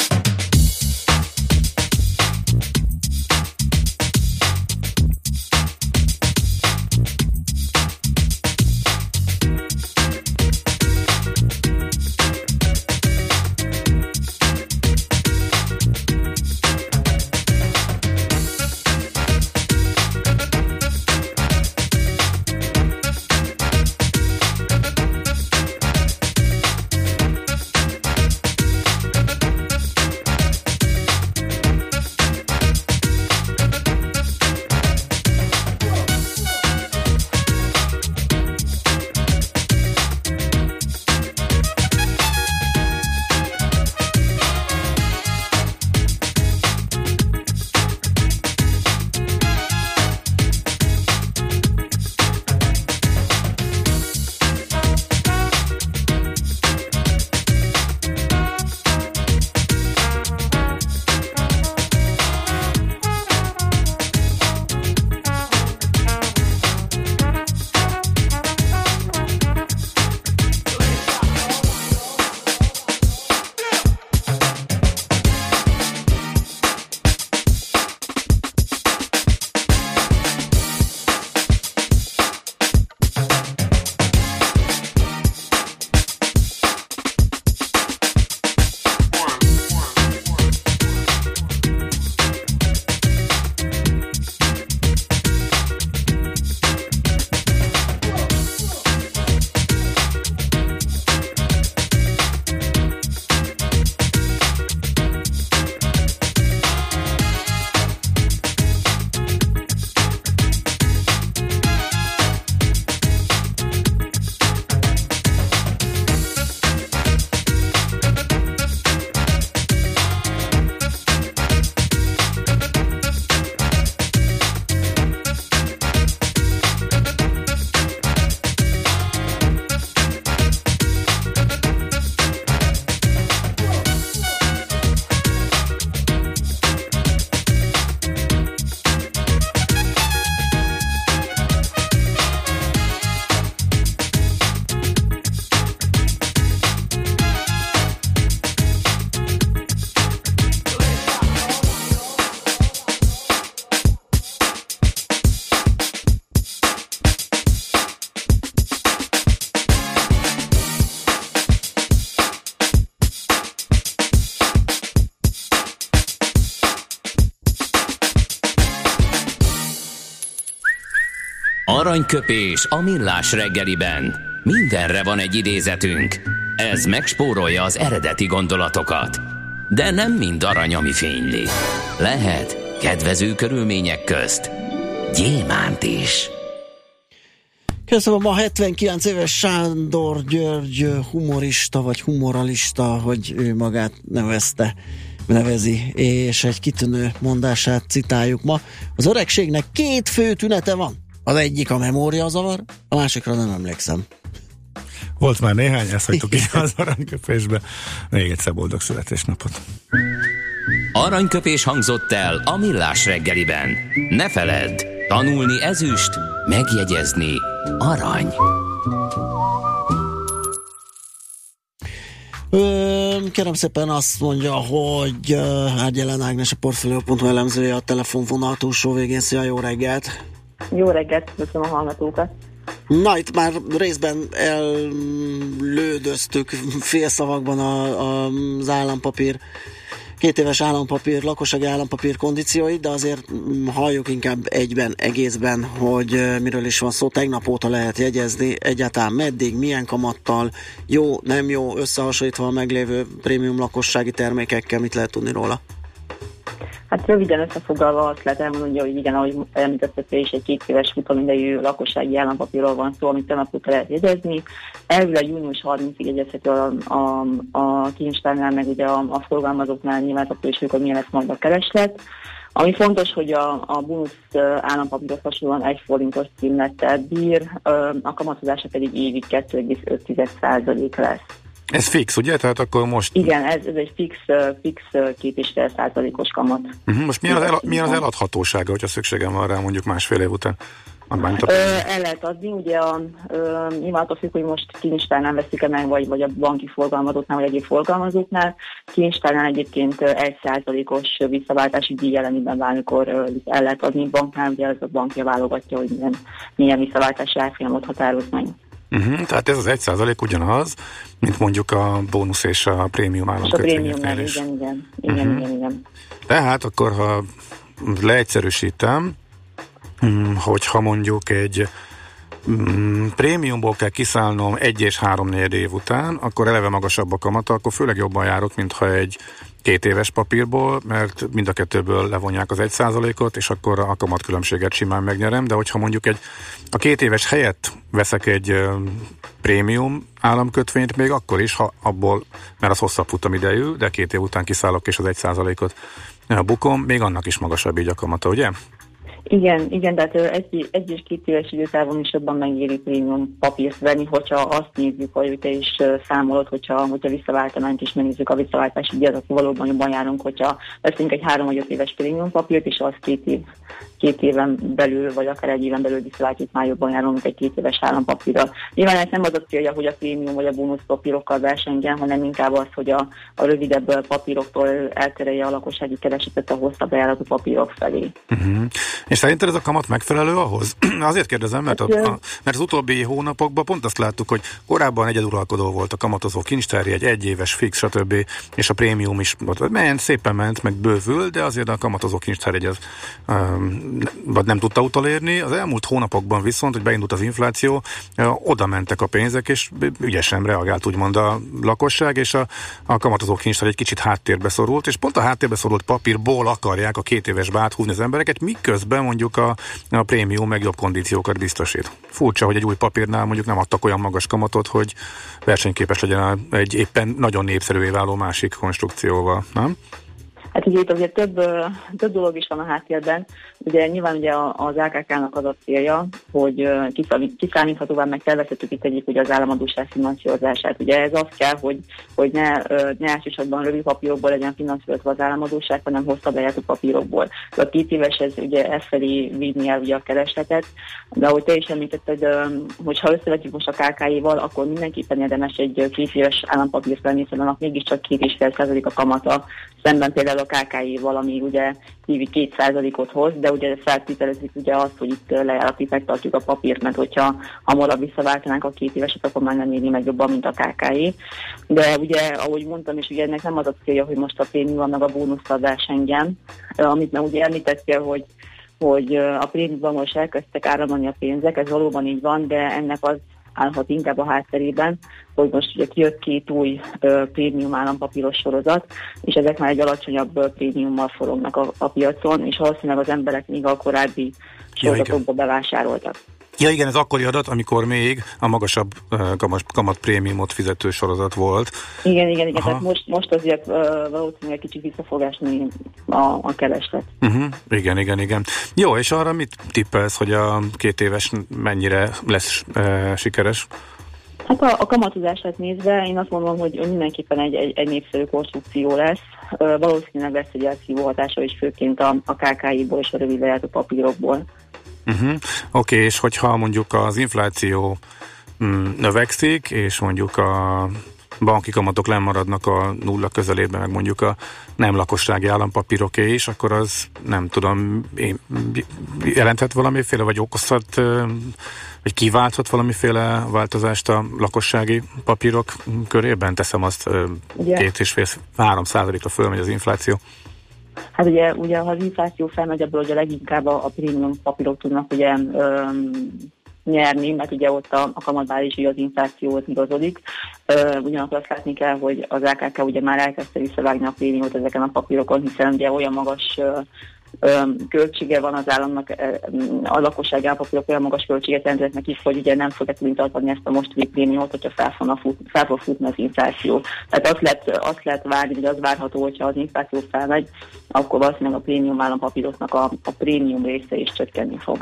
Aranyköpés a millás reggeliben. Mindenre van egy idézetünk. Ez megspórolja az eredeti gondolatokat. De nem mind arany, ami fényli. Lehet Kedvező körülmények közt gyémánt is. Köszönöm a 79 éves Sándor György humorista vagy humoralista, hogy ő magát nevezte nevezi, és egy kitűnő mondását citáljuk ma. Az öregségnek két fő tünete van. Az egyik a memóriazavar, a másikra nem emlékszem. Volt már néhány, ezt hagytuk így az aranyköpésbe. Még egyszer boldog születésnapot. Aranyköpés hangzott el a millás reggeliben. Ne feledd, tanulni ezüst, megjegyezni arany. Ö, kérem szépen azt mondja, hogy Ágyelen Ágnes a Portfolio.hu elemzője a telefonvonal túlsó végén. Szia, jó reggelt! Jó reggelt, köszönöm a hallgatókat! Na, itt már részben ellődöztük félszavakban a, a, az állampapír két éves állampapír, lakossági állampapír kondícióit, de azért halljuk inkább egyben, egészben, hogy miről is van szó. Tegnap óta lehet jegyezni egyáltalán meddig, milyen kamattal, jó, nem jó, összehasonlítva a meglévő prémium lakossági termékekkel, mit lehet tudni róla? Hát röviden összefoglalva azt lehet elmondani, hogy igen, ahogy említettem, is egy két éves futamidejű lakossági állampapírról van szó, amit óta lehet jegyezni. Elvileg június 30-ig jegyezhető a, a, a kincstárnál, meg ugye a, a forgalmazóknál nyilván is hogy milyen lesz majd a kereslet. Ami fontos, hogy a, a bónusz állampapírhoz hasonlóan egy forintos címlettel bír, a kamatozása pedig évig 2,5% lesz. Ez fix, ugye? Tehát akkor most... Igen, ez, ez egy fix, fix két és fél százalékos kamat. Uh-huh. Most milyen az, el, milyen az eladhatósága, hogyha szükségem van rá mondjuk másfél év után? Ö, el lehet adni, ugye a, ö, nyilván attól függ, hogy most kincstárnál veszik-e meg, vagy, vagy a banki forgalmazóknál, vagy egyéb forgalmazóknál. Kincstárnál egyébként egy százalékos visszaváltási díj jelenében valamikor el lehet adni banknál, ugye ez a bankja válogatja, hogy milyen, milyen visszaváltási árfolyamot határoz meg. Uh-huh, tehát ez az egy százalék ugyanaz, mint mondjuk a bónusz és a prémium államkötvényeknél is. Igen, igen, igen, uh-huh. igen, igen. Tehát akkor, ha leegyszerűsítem, hm, hogyha mondjuk egy mm, prémiumból kell kiszállnom egy és három négy év után, akkor eleve magasabb a kamata, akkor főleg jobban járok, mint ha egy két éves papírból, mert mind a kettőből levonják az egy százalékot, és akkor a kamat különbséget simán megnyerem, de hogyha mondjuk egy a két éves helyett veszek egy prémium államkötvényt, még akkor is, ha abból, mert az hosszabb futamidejű, de két év után kiszállok és az egy százalékot bukom, még annak is magasabb így a kamata, ugye? Igen, igen, tehát egy, egy és két éves időtávon is jobban megéri prémium papírt venni, hogyha azt nézzük, hogy te is számolod, hogyha, hogyha visszaváltanánk és megnézzük a visszaváltási díjat, akkor valóban jobban járunk, hogyha veszünk egy három vagy öt éves prémium papírt, és az két év két éven belül, vagy akár egy éven belül visszaváltjuk, már jobban járunk, mint egy két éves állampapírra. Nyilván ez nem az a célja, hogy a prémium vagy a bónusz papírokkal versengjen, hanem inkább az, hogy a, a rövidebb papíroktól elterelje a lakossági keresetet a hosszabb bejáratú papírok felé. Uh-huh. És szerinted ez a kamat megfelelő ahhoz? Azért kérdezem, mert, a, a, mert az utóbbi hónapokban pont azt láttuk, hogy korábban egyeduralkodó volt a kamatozó kincstárja, egy egyéves fix, stb. és a prémium is ment, szépen ment, meg bővül, de azért a kamatozó kincstár egy az vagy nem tudta utolérni. Az elmúlt hónapokban viszont, hogy beindult az infláció, oda mentek a pénzek, és ügyesen reagált úgymond a lakosság, és a, a kamatozó kincstár egy kicsit háttérbe szorult, és pont a háttérbe szorult papírból akarják a két éves áthúzni az embereket, miközben mondjuk a, a prémium meg jobb kondíciókat biztosít. Furcsa, hogy egy új papírnál mondjuk nem adtak olyan magas kamatot, hogy versenyképes legyen egy éppen nagyon népszerűvé váló másik konstrukcióval, nem? Hát ugye itt azért több, több dolog is van a háttérben. Ugye nyilván ugye az AKK-nak az a célja, hogy kiszámíthatóvá meg tervezhetők itt egyik ugye az államadóság finanszírozását. Ugye ez az kell, hogy, hogy ne, ne elsősorban rövid papírokból legyen finanszírozva az államadóság, hanem hosszabb lejátó papírokból. A két éves ez ugye ezt felé vinni el ugye a keresletet, de ahogy te is említetted, hogyha összevetjük most a KK-val, akkor mindenképpen érdemes egy két éves állampapírt venni, hiszen annak mégiscsak két és fél a kamata, szemben például a KKI valami ugye hívi két százalékot hoz, de ugye feltételezik ugye azt, hogy itt lejáratig megtartjuk a papírt, mert hogyha hamarabb visszaváltanánk a két éveset, akkor már nem éri meg jobban, mint a KKI. De ugye, ahogy mondtam, és ugye ennek nem az a célja, hogy most a prémium meg a bónuszadás engem, amit meg ugye említettél, hogy hogy a prémiumban most elkezdtek áramlani a pénzek, ez valóban így van, de ennek az állhat inkább a hátterében, hogy most ugye kijött két új ö, prémium állampapíros sorozat, és ezek már egy alacsonyabb ö, prémiummal forognak a, a piacon, és valószínűleg az emberek még a korábbi sorozatokba bevásároltak. Ja igen, ez akkori adat, amikor még a magasabb uh, kamat, kamat prémiumot fizető sorozat volt. Igen, igen, igen. Tehát most, most azért uh, valószínűleg kicsit vissza fog esni a, a kereslet. Uh-huh. Igen, igen, igen. Jó, és arra mit tippelsz, hogy a két éves mennyire lesz uh, sikeres? Hát a, a kamatozását nézve én azt mondom, hogy mindenképpen egy, egy, egy népszerű konstrukció lesz. Valószínűleg lesz egy elszívó hatása is, főként a, a KKI-ból és a rövid a papírokból. Uh-huh. Oké, okay, és hogyha mondjuk az infláció mm, növekszik, és mondjuk a banki kamatok lemaradnak a nulla közelében, meg mondjuk a nem lakossági állampapíroké is, akkor az nem tudom, én, jelenthet valamiféle, vagy okozhat, vagy kiválthat valamiféle változást a lakossági papírok körében? Teszem azt, yeah. két és fél, három százalékra fölmegy az infláció. Hát ugye, ugye ha az infláció felmegy, abból ugye leginkább a, a prémium papírok tudnak ugye öm, nyerni, mert ugye ott a, a kamatbázisi az inflációhoz igazodik. Ugyanakkor azt látni kell, hogy az AKK ugye már elkezdte visszavágni a prémiumot ezeken a papírokon, hiszen ugye olyan magas költsége van az államnak, a lakosság állapapírok olyan magas költséget jelentenek neki, hogy ugye nem fogja tudni tartani ezt a mostani prémiumot, hogyha fel, fogna fut, fel fog futni az infláció. Tehát azt lehet, azt lehet várni, hogy az várható, hogyha az infláció felmegy, akkor valószínűleg a prémium állampapíroknak a, a prémium része is csökkenni fog.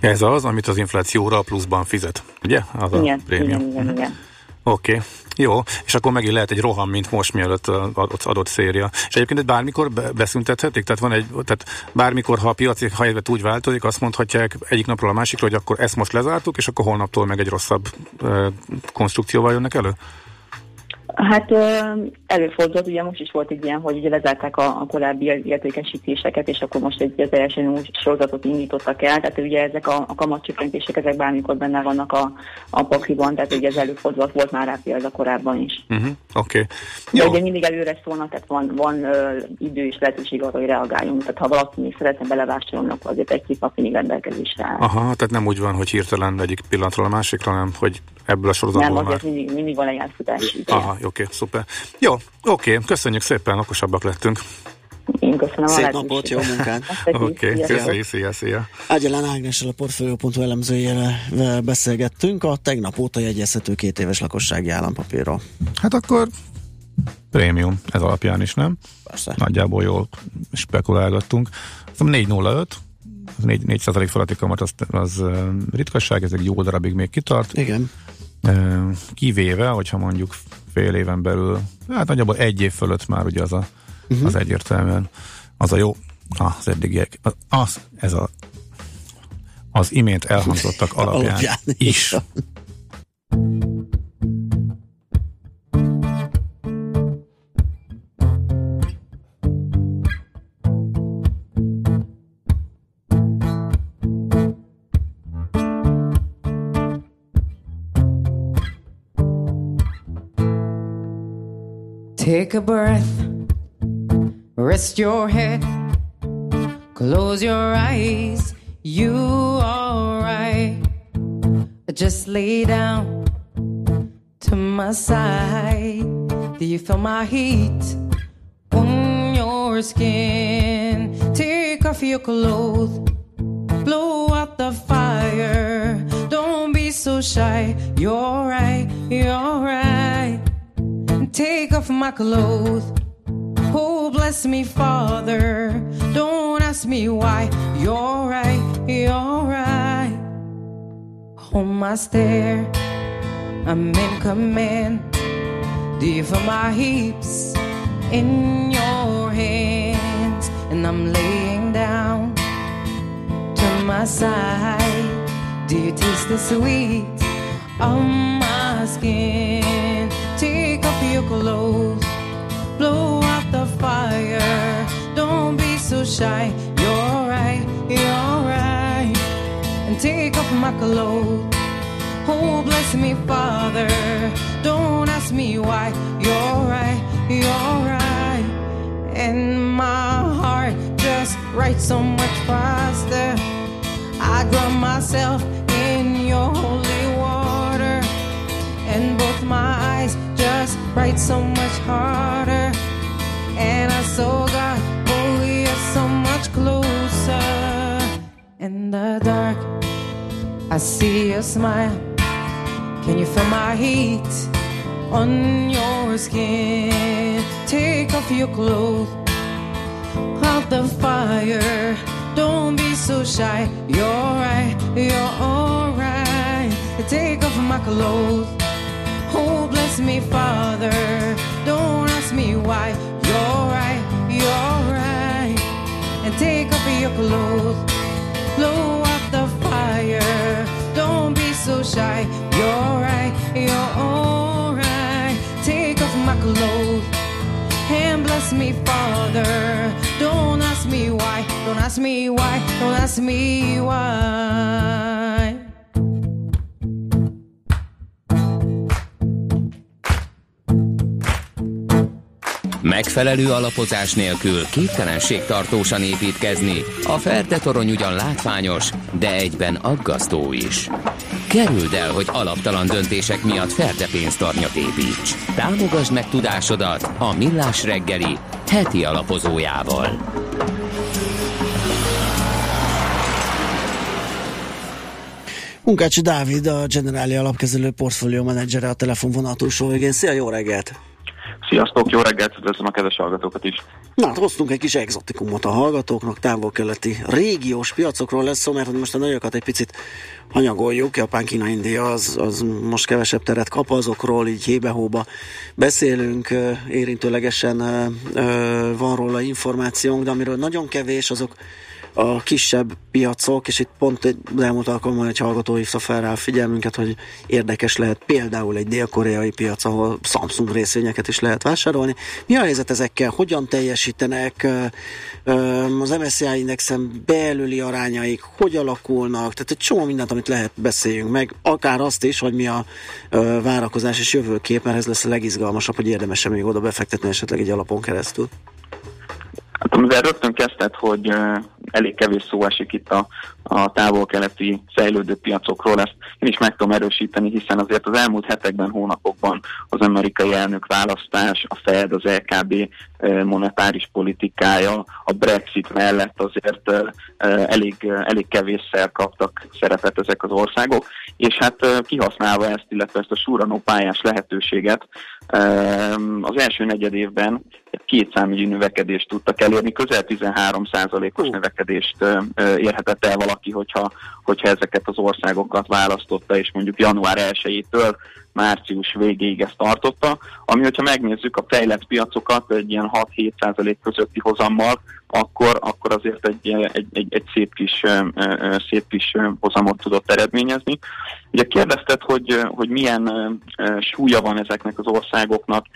Ez az, amit az inflációra pluszban fizet, ugye? Az igen, a prémium. igen, igen, igen. Oké, okay. jó, és akkor megint lehet egy roham, mint most mielőtt adott, adott széria. És egyébként bármikor beszüntethetik? Tehát van egy, tehát bármikor, ha a piaci helyzet úgy változik, azt mondhatják egyik napról a másikra, hogy akkor ezt most lezártuk, és akkor holnaptól meg egy rosszabb konstrukcióval jönnek elő? Hát előfordult, ugye most is volt egy ilyen, hogy ugye lezárták a, a korábbi értékesítéseket, és akkor most egy teljesen új sorozatot indítottak el, tehát ugye ezek a, a kamatcsökkentések, ezek bármikor benne vannak a, a pakliban, tehát ugye ez előfordult, volt már rá példa korábban is. Uh-huh, Oké. Okay. De ugye mindig előre szólnak, tehát van, van uh, idő és lehetőség arra, hogy reagáljunk, tehát ha valaki még szeretne belevásárolni, akkor azért egy-két nap mindig rendelkezésre áll. Aha, tehát nem úgy van, hogy hirtelen egyik pillanatról a másikra, hanem hogy ebből a sorozatból Nem, már... mindig, mindig van egy átfutás. Aha, oké, okay, szuper. Jó, oké, okay, köszönjük szépen, okosabbak lettünk. Én köszönöm Szép a napot, jó munkát! Oké, okay, köszönjük, szia, szia! Ágyalán Ágnessel a Portfolio.hu elemzőjével beszélgettünk a tegnap óta jegyezhető két éves lakossági állampapírról. Hát akkor prémium ez alapján is, nem? Persze. Nagyjából jól spekulálgattunk. Szóval 405, 4, 4 feletti kamat az, az ritkasság, ez egy jó darabig még kitart. Igen. Kivéve, hogyha mondjuk fél éven belül, hát nagyjából egy év fölött már ugye az, a, uh-huh. az egyértelműen az a jó, az eddigiek, az, ez a az imént elhangzottak alapján, alapján is. Take a breath, rest your head, close your eyes. You alright? Just lay down to my side. Do you feel my heat on your skin? Take off your clothes, blow out the fire. Don't be so shy. You're right, you're right take off my clothes. Oh, bless me, Father. Don't ask me why. You're right, you're right. Hold my stare. I'm in command. Feel my heaps in your hands? And I'm laying down to my side. Do you taste the sweet on my skin? Clothes, blow out the fire. Don't be so shy. You're right, you're right. And take off my clothes. Oh, bless me, Father. Don't ask me why. You're right, you're right. And my heart just writes so much faster. I drown myself right so much harder. And I saw God, oh, we are so much closer. In the dark, I see your smile. Can you feel my heat on your skin? Take off your clothes out the fire. Don't be so shy. You're right, you're alright. Take off my clothes. Oh, bless me, Father. Don't ask me why. You're right, you're right. And take off your clothes. Blow out the fire. Don't be so shy. You're right, you're alright. Take off my clothes and bless me, Father. Don't ask me why, don't ask me why, don't ask me why. Megfelelő alapozás nélkül képtelenség tartósan építkezni. A Ferde torony ugyan látványos, de egyben aggasztó is. Kerüld el, hogy alaptalan döntések miatt Ferde pénztarnyat építs. Támogasd meg tudásodat a Millás reggeli heti alapozójával. Munkácsi Dávid, a Generáli alapkezelő portfólió menedzsere a telefonvonal túlsó végén. Szia, jó reggelt! Sziasztok, jó reggelt, üdvözlöm a kedves hallgatókat is. Na, hát hoztunk egy kis exotikumot a hallgatóknak, távol-keleti régiós piacokról lesz szó, mert most a nagyokat egy picit hanyagoljuk, Japán, Kína, India az, az most kevesebb teret kap, azokról így hébe-hóba beszélünk, érintőlegesen van róla információnk, de amiről nagyon kevés, azok a kisebb piacok, és itt pont egy elmúlt alkalommal egy hallgató hívta fel rá a figyelmünket, hogy érdekes lehet például egy dél-koreai piac, ahol Samsung részvényeket is lehet vásárolni. Mi a helyzet ezekkel? Hogyan teljesítenek az MSCI indexen belüli arányaik? Hogy alakulnak? Tehát egy csomó mindent, amit lehet beszéljünk meg, akár azt is, hogy mi a várakozás és jövőkép, mert ez lesz a legizgalmasabb, hogy érdemes még oda befektetni esetleg egy alapon keresztül. Hát amivel rögtön kezdett, hogy elég kevés szó esik itt a, a távol-keleti fejlődő piacokról, ezt én is meg tudom erősíteni, hiszen azért az elmúlt hetekben, hónapokban az amerikai elnök választás, a Fed, az LKB monetáris politikája, a Brexit mellett azért elég, elég kevésszer kaptak szerepet ezek az országok, és hát kihasználva ezt, illetve ezt a súranó pályás lehetőséget, az első negyed évben két számügyi növekedést tudtak elérni, közel 13 os növekedést érhetett el valaki, hogyha, hogyha ezeket az országokat választotta, és mondjuk január 1-től március végéig ezt tartotta, ami, hogyha megnézzük a fejlett piacokat egy ilyen 6-7% közötti hozammal, akkor, akkor azért egy, egy, egy, egy szép, kis, szép kis hozamot tudott eredményezni. Ugye kérdezted, hogy, hogy milyen súlya van ezeknek az országoknak,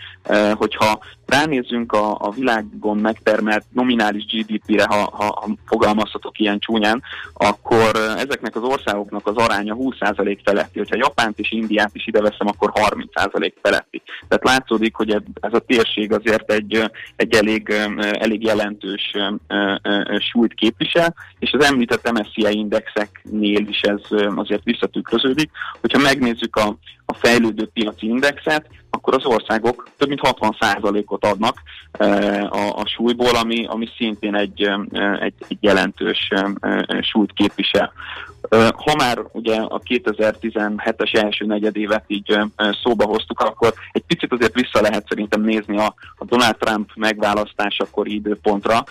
hogyha ránézzünk a, a világon megtermelt nominális GDP-re, ha, ha, ha fogalmazhatok ilyen csúnyán, akkor ezeknek az országoknak az aránya 20% feletti. Hogyha Japánt és Indiát is ide veszem, akkor 30% feletti. Tehát látszódik, hogy ez a térség azért egy, egy elég, elég jelentős súlyt képvisel, és az említett MSCI indexeknél is ez azért visszatükröződik. Hogyha megnézzük a, a fejlődő piaci indexet, akkor az országok több mint 60%-ot adnak a, a súlyból, ami, ami szintén egy, egy, egy jelentős súlyt képvisel. Ha már ugye a 2017-es első negyedévet így szóba hoztuk, akkor egy picit azért vissza lehet szerintem nézni a, a Donald Trump megválasztásakor időpontra,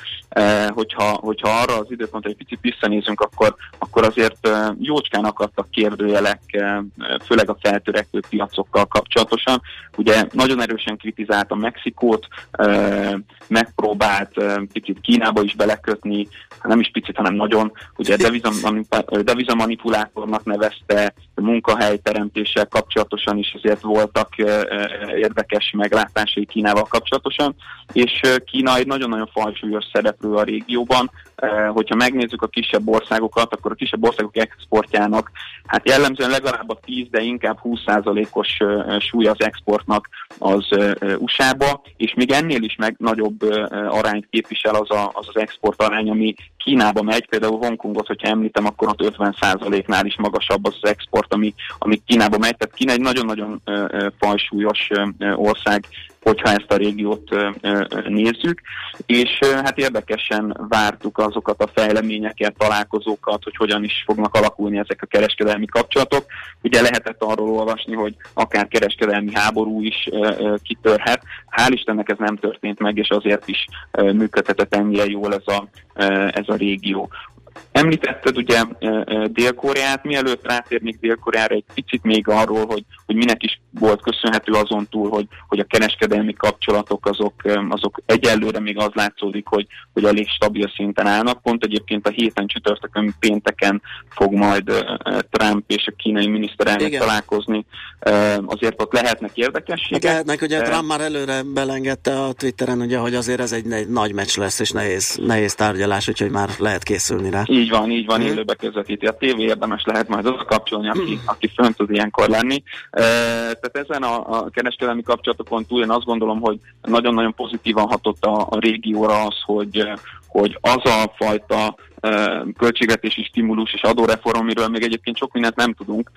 hogyha, hogyha arra az időpontra egy picit visszanézünk, akkor, akkor azért jócskán akadtak kérdőjelek, főleg a feltörekvő piacokkal kapcsolatosan. Ugye nagyon erősen kritizálta Mexikót, megpróbált picit Kínába is belekötni, nem is picit, hanem nagyon, ugye devizamanipulátornak nevezte, munkahelyteremtéssel kapcsolatosan is azért voltak érdekes meglátásai Kínával kapcsolatosan, és Kína egy nagyon-nagyon falsúlyos szereplő a régióban, hogyha megnézzük a kisebb országokat, akkor a kisebb országok exportjának, hát jellemzően legalább a 10, de inkább 20%-os súly az exportnak az USA-ba, és még ennél is meg nagyobb arányt képvisel az a, az, az export arány, ami, Kínába megy, például Hongkongot, hogyha említem, akkor ott 50%-nál is magasabb az, az export, ami, ami Kínába megy. Tehát Kína egy nagyon-nagyon fajsúlyos ország hogyha ezt a régiót nézzük, és hát érdekesen vártuk azokat a fejleményeket, találkozókat, hogy hogyan is fognak alakulni ezek a kereskedelmi kapcsolatok. Ugye lehetett arról olvasni, hogy akár kereskedelmi háború is kitörhet. Hál' Istennek ez nem történt meg, és azért is működhetett ennyire jól ez a, ez a régió. Említetted ugye Dél-Koreát, mielőtt rátérnék Dél-Koreára egy picit még arról, hogy, hogy minek is volt köszönhető azon túl, hogy, hogy a kereskedelmi kapcsolatok azok, azok egyelőre még az látszódik, hogy, hogy elég stabil szinten állnak. Pont egyébként a héten csütörtökön pénteken fog majd Trump és a kínai miniszterelnök Igen. találkozni. Azért ott lehetnek érdekességek. Hát lehetnek, ugye Trump már előre belengedte a Twitteren, ugye, hogy azért ez egy, egy nagy meccs lesz, és nehéz, nehéz tárgyalás, úgyhogy már lehet készülni rá. Így van, így van, mhm. élőbe közvetíti a tévé, érdemes lehet majd oda kapcsolni, aki, mhm. aki fönn tud ilyenkor lenni. E, tehát ezen a, a kereskedelmi kapcsolatokon túl én azt gondolom, hogy nagyon-nagyon pozitívan hatott a, a régióra az, hogy, hogy az a fajta költségvetési stimulus és adóreform, amiről még egyébként sok mindent nem tudunk,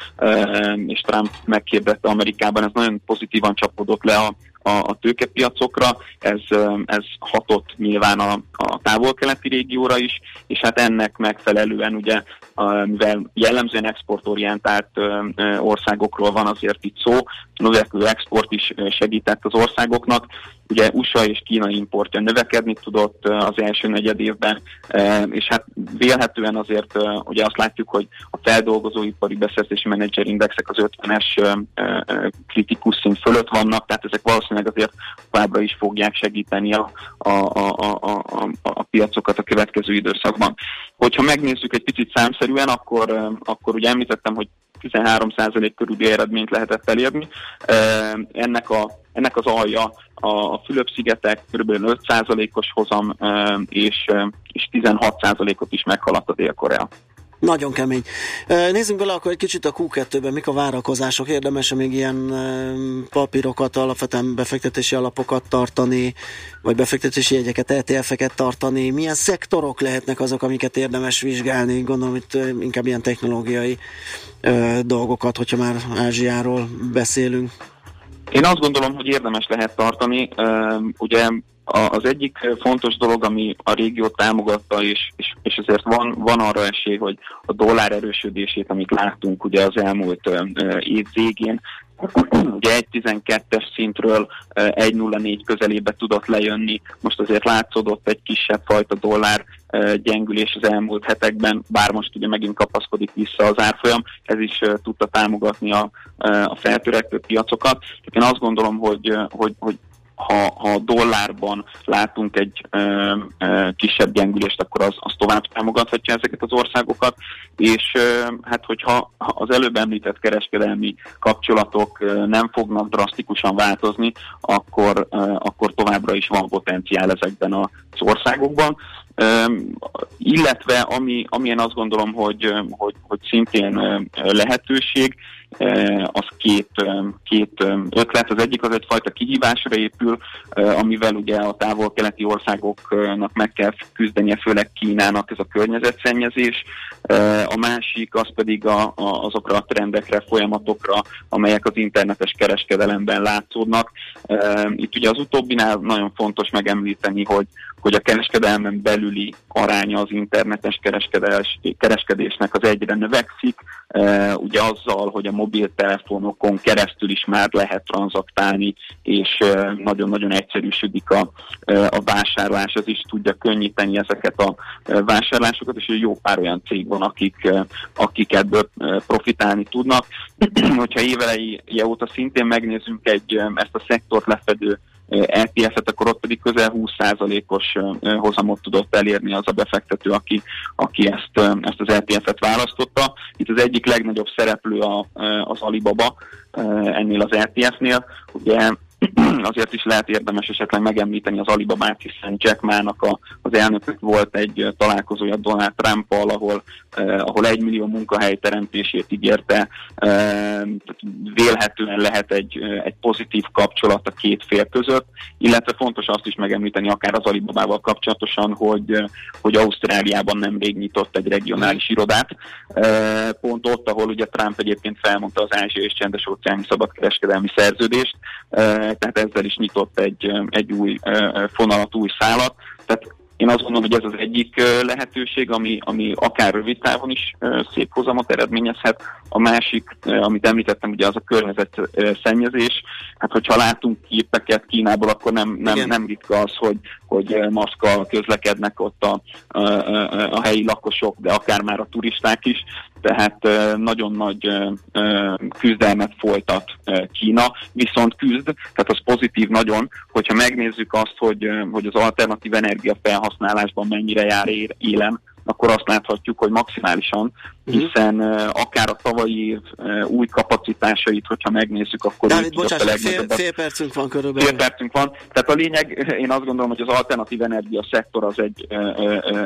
és Trump megkérdette Amerikában, ez nagyon pozitívan csapódott le a, a, a tőkepiacokra, ez, ez hatott nyilván a, a távol-keleti régióra is, és hát ennek megfelelően ugye, mivel jellemzően exportorientált országokról van azért itt szó, növekvő export is segített az országoknak, ugye USA és Kína importja növekedni tudott az első negyed évben, és hát vélhetően azért ugye azt látjuk, hogy a feldolgozóipari beszerzési menedzserindexek az 50-es kritikus szint fölött vannak, tehát ezek valószínűleg azért továbbra is fogják segíteni a, a, a, a, a, a piacokat a következő időszakban. Hogyha megnézzük egy picit számszerűen, akkor, akkor ugye említettem, hogy 13% körüli eredményt lehetett elérni. Ennek, a, ennek az alja a Fülöp-szigetek kb. 5%-os hozam, és, és 16%-ot is meghaladt a Dél-Korea. Nagyon kemény. Nézzünk bele akkor egy kicsit a Q2-ben, mik a várakozások, érdemes még ilyen papírokat, alapvetően befektetési alapokat tartani, vagy befektetési jegyeket, ETF-eket tartani, milyen szektorok lehetnek azok, amiket érdemes vizsgálni, gondolom itt inkább ilyen technológiai dolgokat, hogyha már Ázsiáról beszélünk. Én azt gondolom, hogy érdemes lehet tartani. Ugye az egyik fontos dolog, ami a régiót támogatta, és, és, és ezért van, van arra esély, hogy a dollár erősödését, amit láttunk ugye az elmúlt év végén, ugye 1.12-es szintről 1.04 közelébe tudott lejönni, most azért látszódott egy kisebb fajta dollár gyengülés az elmúlt hetekben, bár most ugye megint kapaszkodik vissza az árfolyam, ez is tudta támogatni a, a feltörekvő piacokat. Én azt gondolom, hogy, hogy, hogy ha, ha dollárban látunk egy ö, ö, kisebb gyengülést, akkor az, az tovább támogathatja ezeket az országokat, és ö, hát hogyha az előbb említett kereskedelmi kapcsolatok ö, nem fognak drasztikusan változni, akkor, ö, akkor továbbra is van potenciál ezekben az országokban. Illetve ami, ami én azt gondolom, hogy, hogy, hogy szintén lehetőség, az két, két ötlet. Az egyik az egyfajta kihívásra épül, amivel ugye a távol-keleti országoknak meg kell küzdenie, főleg Kínának ez a környezetszennyezés. A másik az pedig a, a, azokra a trendekre, folyamatokra, amelyek az internetes kereskedelemben látszódnak. Itt ugye az utóbbinál nagyon fontos megemlíteni, hogy hogy a kereskedelmen belüli aránya az internetes kereskedésnek az egyre növekszik, ugye azzal, hogy a mobiltelefonokon keresztül is már lehet tranzaktálni, és nagyon-nagyon egyszerűsödik a, a vásárlás, ez is tudja könnyíteni ezeket a vásárlásokat, és jó pár olyan cég van, akik, akik ebből profitálni tudnak. Hogyha évelei óta szintén megnézzünk egy ezt a szektort lefedő ETF-et, akkor ott pedig közel 20%-os hozamot tudott elérni az a befektető, aki, aki ezt, ezt az ETF-et választotta. Itt az egyik legnagyobb szereplő a, az Alibaba ennél az ETF-nél. Ugye azért is lehet érdemes esetleg megemlíteni az Alibabát, hiszen Jack Ma-nak a, az elnökök. Volt egy találkozója Donald trump ahol, eh, ahol egy millió munkahely teremtését ígérte. Eh, vélhetően lehet egy, egy pozitív kapcsolat a két fél között, illetve fontos azt is megemlíteni akár az Alibabával kapcsolatosan, hogy, hogy Ausztráliában nemrég nyitott egy regionális irodát, eh, pont ott, ahol ugye Trump egyébként felmondta az Ázsia és Csendes óceáni szabadkereskedelmi szerződést, tehát ezzel is nyitott egy, egy új fonalat, új szálat. Tehát én azt gondolom, hogy ez az egyik lehetőség, ami, ami akár rövid távon is szép hozamot eredményezhet. A másik, amit említettem, ugye az a környezet szennyezés. Hát, hogyha látunk képeket Kínából, akkor nem, nem, nem ritka az, hogy, hogy maszkal közlekednek ott a, a, a, a helyi lakosok, de akár már a turisták is tehát nagyon nagy küzdelmet folytat Kína, viszont küzd, tehát az pozitív nagyon, hogyha megnézzük azt, hogy, hogy az alternatív energia felhasználásban mennyire jár élen, akkor azt láthatjuk, hogy maximálisan, mhm. hiszen akár a tavalyi év új kapacitásait, hogyha megnézzük, akkor... Dávid, bocsáss, a fél, fél percünk van körülbelül. Fél percünk van. Tehát a lényeg, én azt gondolom, hogy az alternatív energia szektor az egy,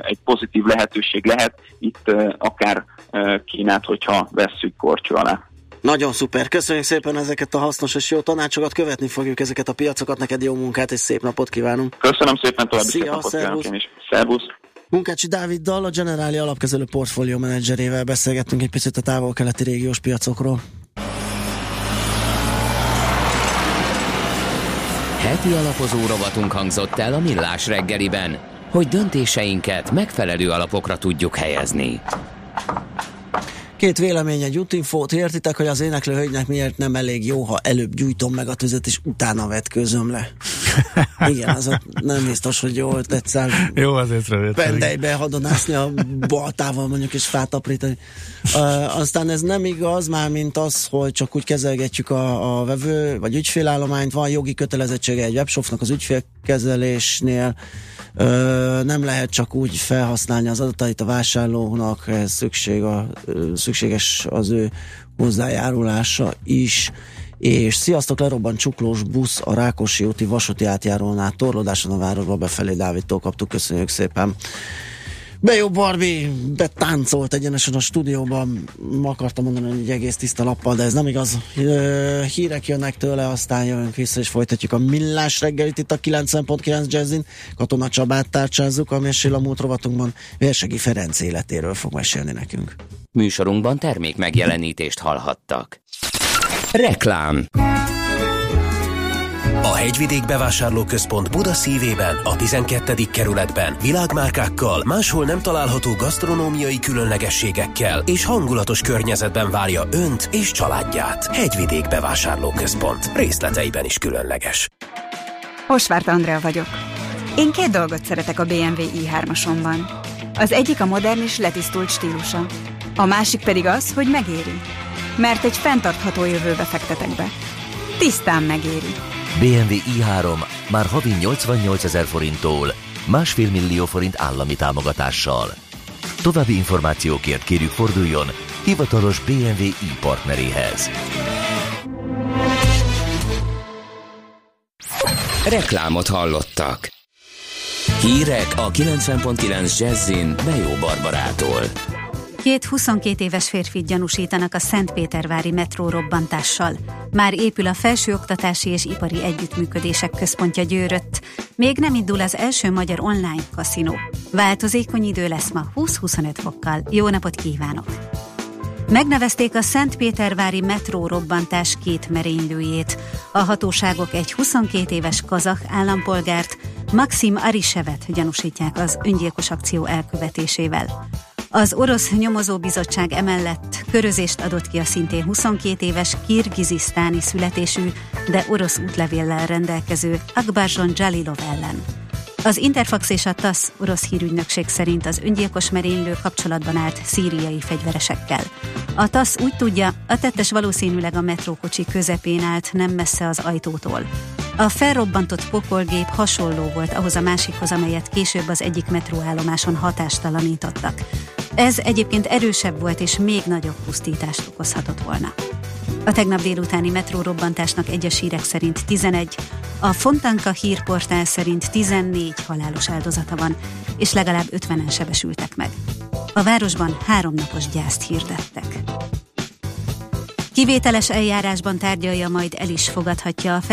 egy pozitív lehetőség lehet, itt akár Kínát, hogyha vesszük korcsú alá. Nagyon szuper, köszönjük szépen ezeket a hasznos és jó tanácsokat, követni fogjuk ezeket a piacokat, neked jó munkát és szép napot kívánunk. Köszönöm szépen, további Szia, szép napot kívánok én is. Szervusz! Munkácsi Dáviddal, a Generáli alapkezelő portfólió menedzserével beszélgettünk egy picit a távol-keleti régiós piacokról. Heti alapozó rovatunk hangzott el a Millás reggeliben, hogy döntéseinket megfelelő alapokra tudjuk helyezni. Két vélemény, egy útinfót. Értitek, hogy az éneklő hölgynek miért nem elég jó, ha előbb gyújtom meg a tüzet, és utána vetkőzöm le. Igen, az nem biztos, hogy jól tetszel. Jó, az észrevétel. Pendelybe hadonászni a baltával mondjuk, és fát aprítani. Uh, aztán ez nem igaz, már mint az, hogy csak úgy kezelgetjük a, a vevő, vagy ügyfélállományt. Van jogi kötelezettsége egy webshopnak az ügyfélkezelésnél, Ö, nem lehet csak úgy felhasználni az adatait a vásárlónak, ez szükség a, szükséges az ő hozzájárulása is. És sziasztok, lerobban csuklós busz a Rákosi úti vasúti átjárónál, torlódáson a városba befelé Dávidtól kaptuk, köszönjük szépen. Be jó Barbie, betáncolt egyenesen a stúdióban, akartam mondani, hogy egy egész tiszta lappal, de ez nem igaz. Hírek jönnek tőle, aztán jövünk vissza, és folytatjuk a millás reggelit itt a 90.9 Jazzin. Katona Csabát tárcsázzuk, a Mesél a múlt rovatunkban Vérsegi Ferenc életéről fog mesélni nekünk. Műsorunkban termék megjelenítést hallhattak. Reklám a Hegyvidék Bevásárlóközpont Buda szívében, a 12. kerületben világmárkákkal, máshol nem található gasztronómiai különlegességekkel és hangulatos környezetben várja önt és családját. Hegyvidék Bevásárlóközpont. Részleteiben is különleges. Osvárt Andrea vagyok. Én két dolgot szeretek a BMW i3-asomban. Az egyik a modern és letisztult stílusa. A másik pedig az, hogy megéri. Mert egy fenntartható jövőbe fektetek be. Tisztán megéri. BMW i3 már havi 88 ezer forinttól, másfél millió forint állami támogatással. További információkért kérjük forduljon hivatalos BMW i partneréhez. Reklámot hallottak. Hírek a 90.9 Jazzin Bejó Barbarától. Két 22 éves férfit gyanúsítanak a Szentpétervári metró robbantással. Már épül a felsőoktatási és ipari együttműködések központja győrött. Még nem indul az első magyar online kaszinó. Változékony idő lesz ma 20-25 fokkal. Jó napot kívánok! Megnevezték a Szentpétervári metró robbantás két merénylőjét. A hatóságok egy 22 éves kazak állampolgárt, Maxim Arisevet gyanúsítják az öngyilkos akció elkövetésével. Az orosz nyomozóbizottság emellett körözést adott ki a szintén 22 éves kirgizisztáni születésű, de orosz útlevéllel rendelkező Akbarzson Jalilov ellen. Az Interfax és a TASZ orosz hírügynökség szerint az öngyilkos merénylő kapcsolatban állt szíriai fegyveresekkel. A TASZ úgy tudja, a tettes valószínűleg a metrókocsi közepén állt nem messze az ajtótól. A felrobbantott pokolgép hasonló volt ahhoz a másikhoz, amelyet később az egyik metróállomáson hatástalanítottak. Ez egyébként erősebb volt és még nagyobb pusztítást okozhatott volna. A tegnap délutáni metró-robbantásnak egyes hírek szerint 11, a Fontanka hírportál szerint 14 halálos áldozata van, és legalább 50-en sebesültek meg. A városban háromnapos gyászt hirdettek. Kivételes eljárásban tárgyalja, majd el is fogadhatja a fel